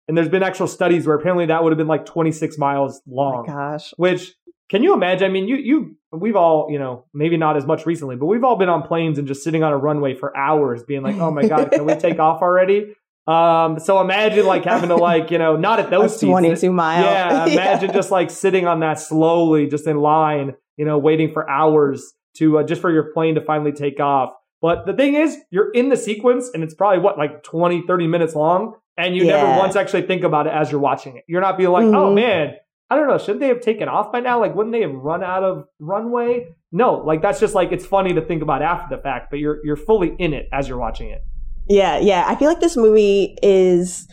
and there's been actual studies where apparently that would have been like 26 miles long. Oh gosh. Which can you imagine? I mean, you you we've all you know maybe not as much recently, but we've all been on planes and just sitting on a runway for hours, being like, "Oh my <laughs> god, can we take off already?" Um, so imagine like having to like you know not at <laughs> those twenty two miles. <laughs> Yeah, imagine yeah. just like sitting on that slowly, just in line, you know, waiting for hours to uh, just for your plane to finally take off. But the thing is, you're in the sequence and it's probably what, like 20, 30 minutes long. And you yeah. never once actually think about it as you're watching it. You're not being like, oh, mm-hmm. oh man, I don't know. Shouldn't they have taken off by now? Like, wouldn't they have run out of runway? No, like that's just like it's funny to think about after the fact, but you're you're fully in it as you're watching it. Yeah, yeah. I feel like this movie is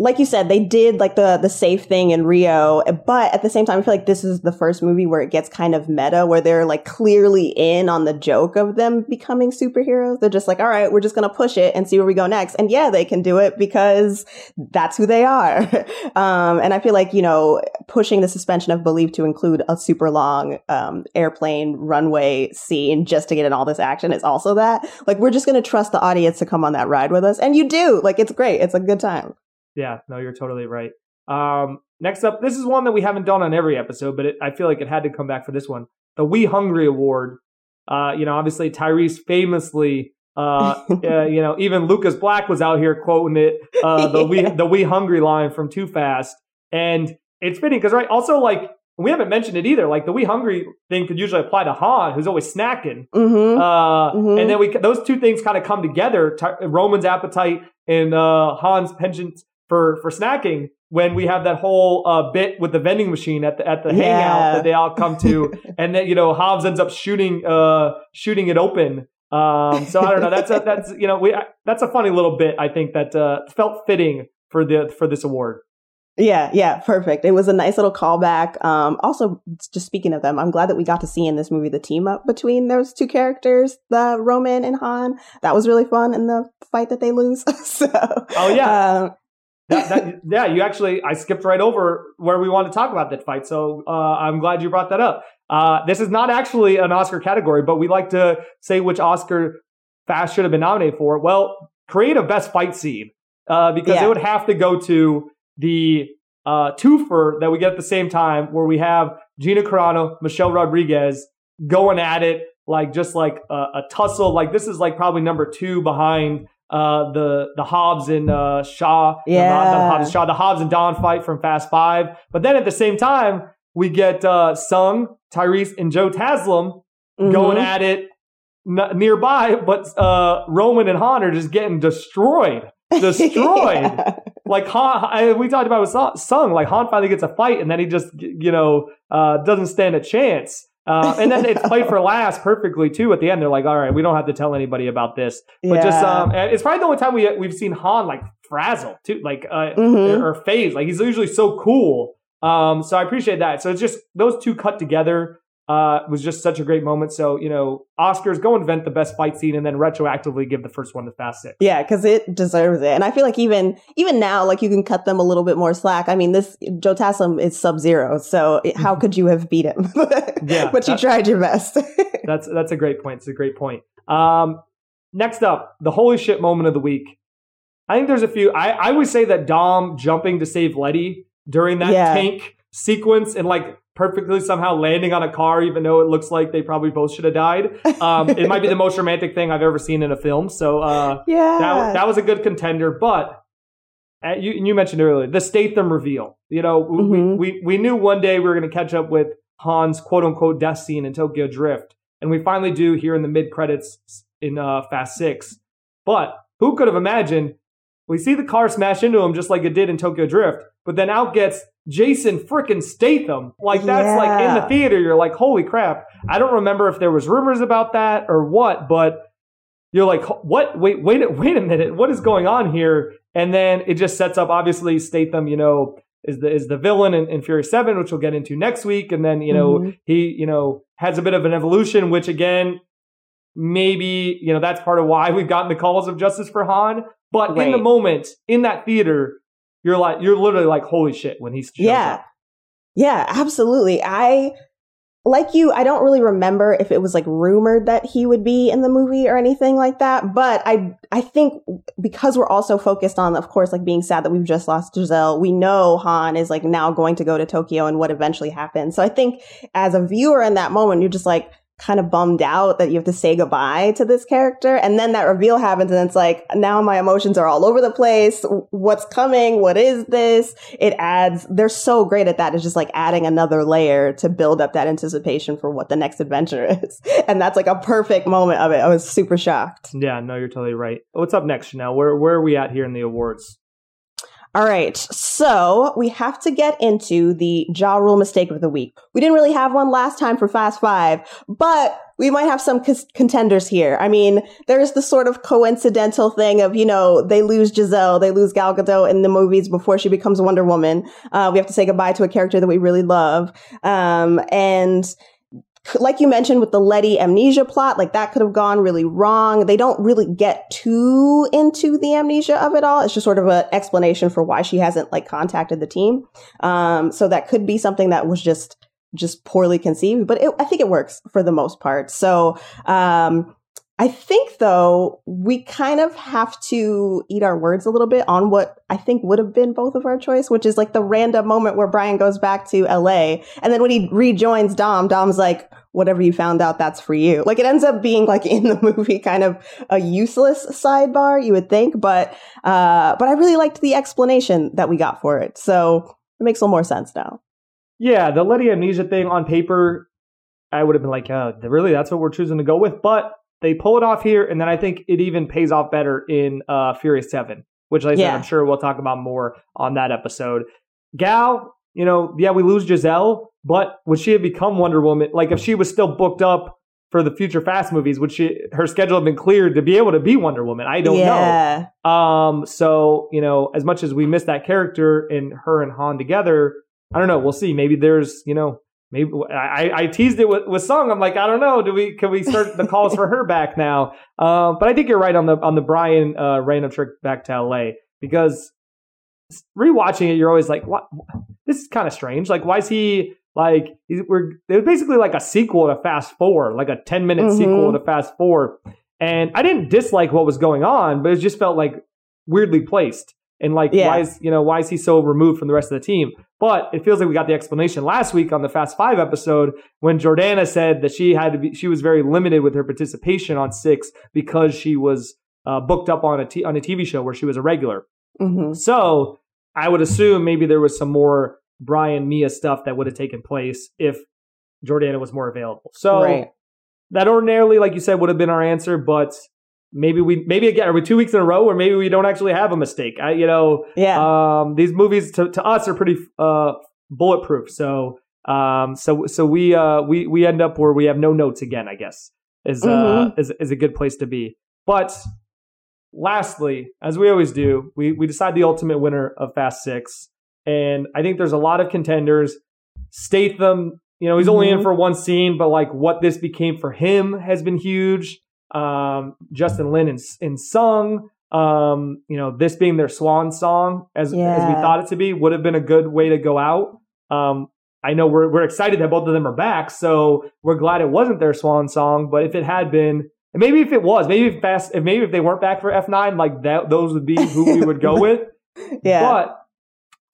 like you said, they did like the the safe thing in Rio, but at the same time, I feel like this is the first movie where it gets kind of meta, where they're like clearly in on the joke of them becoming superheroes. They're just like, all right, we're just gonna push it and see where we go next. And yeah, they can do it because that's who they are. <laughs> um, and I feel like you know, pushing the suspension of belief to include a super long um, airplane runway scene just to get in all this action is also that. Like, we're just gonna trust the audience to come on that ride with us, and you do. Like, it's great. It's a good time. Yeah, no, you're totally right. Um, next up, this is one that we haven't done on every episode, but it, I feel like it had to come back for this one. The We Hungry Award. Uh, you know, obviously Tyrese famously, uh, <laughs> uh, you know, even Lucas Black was out here quoting it, <laughs> uh, the We the We Hungry line from Too Fast, and it's fitting because right, also like we haven't mentioned it either. Like the "we hungry" thing could usually apply to Han, who's always snacking. Mm-hmm. Uh, Mhm. And then we those two things kind of come together: Ty- Roman's appetite and uh, Han's penchant for for snacking. When we have that whole uh, bit with the vending machine at the at the Yeah. hangout that they all come to, <laughs> and then you know Hobbs ends up shooting uh, shooting it open. Um, so I don't know. That's a that's you know we that's a funny little bit. I think that uh, felt fitting for the for this award. Yeah, yeah, perfect. It was a nice little callback. Um, also, just speaking of them, I'm glad that we got to see in this movie the team up between those two characters, the Roman and Han. That was really fun in the fight that they lose. <laughs> so, Oh yeah, um, that, that, <laughs> yeah, you actually, I skipped right over where we want to talk about that fight. So uh, I'm glad you brought that up. Uh, this is not actually an Oscar category, but we like to say which Oscar Fast should have been nominated for. Well, creative best fight scene, uh, because Yeah. it would have to go to the uh, twofer that we get at the same time, where we have Gina Carano, Michelle Rodriguez going at it like just like a, a tussle. Like this is like probably number two behind uh, the the Hobbs and uh, Shaw, not, not Hobbs and Shaw, the Hobbs and Dom fight from Fast Five. But then at the same time, we get uh, Sung, Tyrese, and Joe Taslim going mhm. at it n- nearby, but uh, Roman and Han are just getting destroyed, <laughs> destroyed. Yeah. Like Han, I, we talked about with Sung- Sung, like Han finally gets a fight, and then he just you know uh, doesn't stand a chance. Uh, and then it's <laughs> played for last perfectly too. At the end, they're like, "All right, we don't have to tell anybody about this." But just um, it's probably the only time we we've seen Han like frazzle too, like uh, Mhm. or phase. Like he's usually so cool. Um, so I appreciate that. So it's just those two cut together uh, was just such a great moment. So you know, Oscars go invent the best fight scene and then retroactively give the first one to Fast Six. Yeah, because it deserves it, and I feel like even even now, like you can cut them a little bit more slack. I mean, this Joe Taslim is Sub Zero, so it- how <laughs> could you have beat him? <laughs> Yeah, but you tried your best. <laughs> That's that's a great point. It's a great point. Um, next up, the holy shit moment of the week. I think there's a few. I, I would say that Dom jumping to save Letty during that Yeah. tank sequence and like perfectly somehow landing on a car, even though it looks like they probably both should have died. Um, it might be the most romantic thing I've ever seen in a film. So uh, yeah, that that was a good contender. But uh, you you mentioned earlier the Statham reveal. You know, we, Mhm. we, we we knew one day we were going to catch up with Han's quote unquote death scene in Tokyo Drift, and we finally do here in the mid credits in uh, Fast Six. But who could have imagined? We see the car smash into him just like it did in Tokyo Drift, but then out gets Jason frickin' Statham. Like that's like in the theater, you're like, holy crap! I don't remember if there was rumors about that or what, but you're like, what? Wait, wait, a- wait a minute. What is going on here? And then it just sets up, obviously, Statham, you know, is the is the villain in, in Fury Seven, which we'll get into next week. And then you know Mhm. he you know has a bit of an evolution, which again maybe you know that's part of why we've gotten the calls of justice for Han. But in the moment in that theater, you're like you're literally like, holy shit, when he shows Yeah. up. Yeah, absolutely. I like you, I don't really remember if it was like rumored that he would be in the movie or anything like that, but I I think because we're also focused on of course like being sad that we've just lost Giselle, we know Han is like now going to go to Tokyo and what eventually happens. So I think as a viewer in that moment you're just like kind of bummed out that you have to say goodbye to this character. And then that reveal happens and it's like now my emotions are all over the place. What's coming? What is this? It adds they're so great at that. It's just like adding another layer to build up that anticipation for what the next adventure <laughs> is. And that's like a perfect moment of it. I was super shocked. Yeah, no, you're totally right. What's up next, Chanelle? Where where are we at here in the awards? All right. So we have to get into the Ja Rule mistake of the week. We didn't really have one last time for Fast Five, but we might have some c- contenders here. I mean, there's the sort of coincidental thing of, you know, they lose Giselle, they lose Gal Gadot in the movies before she becomes Wonder Woman. Uh, we have to say goodbye to a character that we really love. Um, and like you mentioned with the Letty amnesia plot, like that could have gone really wrong. They don't really get too into the amnesia of it all. It's just sort of an explanation for why she hasn't like contacted the team. Um, so that could be something that was just just poorly conceived, but it, I think it works for the most part. So um, I think though we kind of have to eat our words a little bit on what I think would have been both of our choice, which is like the random moment where Brian goes back to LA and then when he rejoins Dom, Dom's like, whatever you found out, that's for you. Like it ends up being like in the <laughs> movie kind of a useless sidebar, you would think, but uh but I really liked the explanation that we got for it. So it makes a little more sense now. Yeah, the Letty amnesia thing on paper, I would have been like, oh, really, that's what we're choosing to go with. But they pull it off here, and then I think it even pays off better in uh, Furious Seven, which like I said, I'm sure we'll talk about more on that episode. Gal, you know, yeah, we lose Giselle, but would she have become Wonder Woman? Like, if she was still booked up for the future Fast movies, would she her schedule have been cleared to be able to be Wonder Woman? I don't know. Um, so you know, as much as we miss that character and her and Han together, I don't know. We'll see. Maybe there's, you know, maybe I, I teased it with, with Sung. I'm like, I don't know. Do we can we start the calls for her back now? <laughs> Um, but I think you're right on the on the Brian uh, random trick back to LA because rewatching it, you're always like, what? This is kind of strange. Like, why is he? Like we're it was basically like a sequel to Fast Four, like a ten minute Mhm. sequel to Fast Four. And I didn't dislike what was going on, but it just felt like weirdly placed. And like, Yeah. why is you know why is he so removed from the rest of the team? But it feels like we got the explanation last week on the Fast Five episode when Jordana said that she had to be she was very limited with her participation on six because she was uh, booked up on a t- on a TV show where she was a regular. hmm So I would assume maybe there was some more Brian Mia stuff that would have taken place if Jordana was more available. So Right. that ordinarily, like you said, would have been our answer, but maybe we maybe again are we two weeks in a row or maybe we don't actually have a mistake. I you know Yeah. um these movies to, to us are pretty uh bulletproof. So um so so we uh we we end up where we have no notes again, I guess. Is uh Mhm. is is a good place to be. But lastly, as we always do, we we decide the ultimate winner of Fast 6 and I think there's a lot of contenders. Statham, you know, he's only in Mhm. for one scene, but like what this became for him has been huge. Um, Justin Lin and, and Sung, um, you know, this being their swan song as, as we thought it to be would have been a good way to go out. Um, I know we're, we're excited that both of them are back, so we're glad it wasn't their swan song, but if it had been, and maybe if it was, maybe if fast, if maybe if they weren't back for F9, like that, those would be who we would go <laughs> with. Yeah. But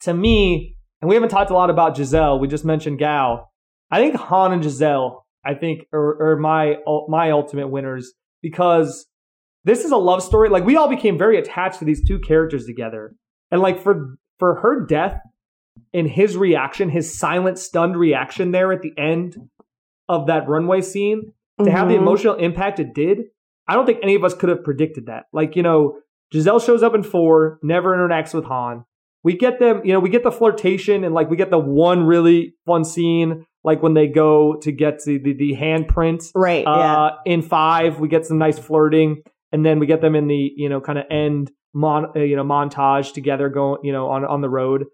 to me, and we haven't talked a lot about Giselle. We just mentioned Gal. I think Han and Giselle, I think, are, are my my ultimate winners because this is a love story. Like we all became very attached to these two characters together, and like for for her death and his reaction, his silent, stunned reaction there at the end of that runway scene, to have the Mhm. emotional impact it did, I don't think any of us could have predicted that. Like, you know, Giselle shows up in four, never interacts with Han. We get them, you know, we get the flirtation and like we get the one really fun scene, like when they go to get the the, the handprint. Right. Uh, yeah. In five, we get some nice flirting, and then we get them in the you know kind of end mon uh, you know montage together going you know on on the road.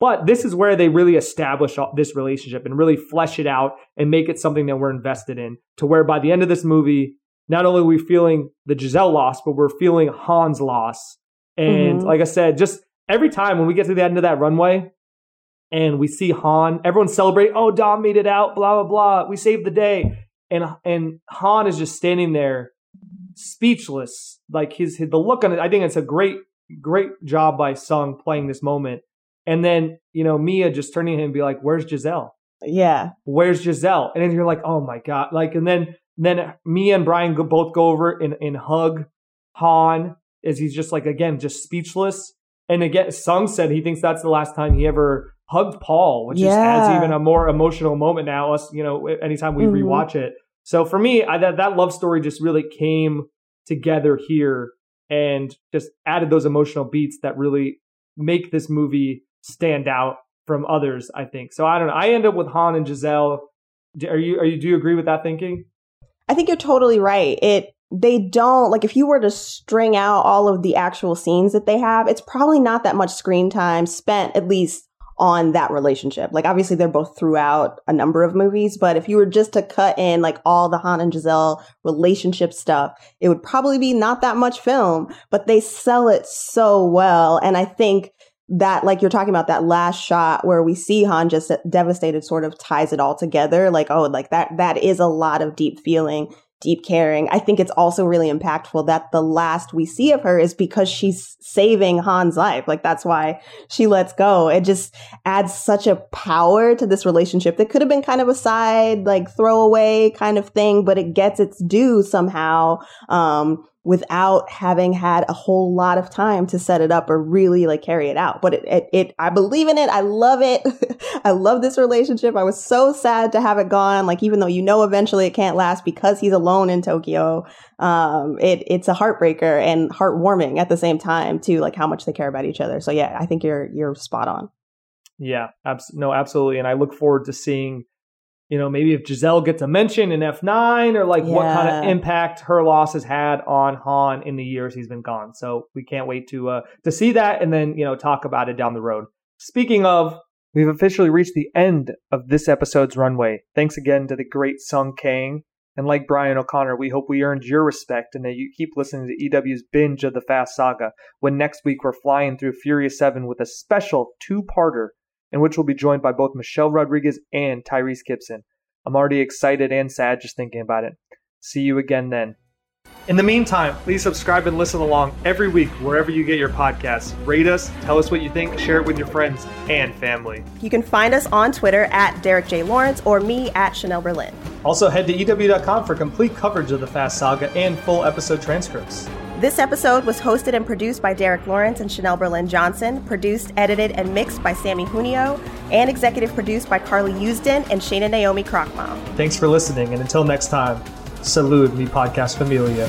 But this is where they really establish all- this relationship and really flesh it out and make it something that we're invested in. To where by the end of this movie, not only are we feeling the Giselle loss, but we're feeling Han's loss. And Mhm. like I said, just every time when we get to the end of that runway and we see Han, everyone celebrate, oh, Dom made it out, blah, blah, blah. We saved the day. And and Han is just standing there speechless. Like his, his the look on it, I think it's a great, great job by Sung playing this moment. And then, you know, Mia just turning to him and be like, Where's Giselle? Yeah. Where's Giselle? And then you're like, oh my God. Like, and then then Mia and Brian go, both go over and, and hug Han as he's just like again, just speechless. And again, Sung said he thinks that's the last time he ever hugged Paul, which is adds even a more emotional moment now. Us, you know, anytime we Mhm. rewatch it. So for me, I, that that love story just really came together here and just added those emotional beats that really make this movie stand out from others. I think so. I don't know. I end up with Han and Giselle. Are you? Are you? Do you agree with that thinking? I think you're totally right. It they don't like if you were to string out all of the actual scenes that they have, it's probably not that much screen time spent at least on that relationship. Like obviously they're both throughout a number of movies, but if you were just to cut in like all the Han and Giselle relationship stuff, it would probably be not that much film, but they sell it so well. And I think that like you're talking about that last shot where we see Han just devastated sort of ties it all together. Like, oh, like that, that is a lot of deep feeling deep caring. I think it's also really impactful that the last we see of her is because she's saving Han's life. Like that's why she lets go. It just adds such a power to this relationship that could have been kind of a side, like throwaway kind of thing, but it gets its due somehow. Um, without having had a whole lot of time to set it up or really like carry it out. But it, it, it I believe in it. I love it. <laughs> I love this relationship. I was so sad to have it gone. Like, even though you know eventually it can't last because he's alone in Tokyo, um, it, it's a heartbreaker and heartwarming at the same time too, like how much they care about each other. So yeah, I think you're, you're spot on. Yeah, abs- no, absolutely. And I look forward to seeing you know, maybe if Giselle gets a mention in F9 or like yeah. what kind of impact her loss has had on Han in the years he's been gone. So we can't wait to uh, to see that and then, you know, talk about it down the road. Speaking of, we've officially reached the end of this episode's runway. Thanks again to the great Sung Kang. And like Brian O'Conner, we hope we earned your respect and that you keep listening to EW's binge of the Fast Saga when next week we're flying through Furious 7 with a special two-parter in which we'll be joined by both Michelle Rodriguez and Tyrese Gibson. I'm already excited and sad just thinking about it. See you again then. In the meantime, please subscribe and listen along every week wherever you get your podcasts. Rate us, tell us what you think, share it with your friends and family. You can find us on Twitter at Derek J. Lawrence or me at Chanelle Berlin. Also, head to EW.com for complete coverage of the Fast Saga and full episode transcripts. This episode was hosted and produced by Derek Lawrence and Chanelle Berlin Johnson, produced, edited, and mixed by Samee Junio, and executive produced by Carly Usdin and Shana Naomi Krochmal. Thanks for listening, and until next time, salud mi podcast familia.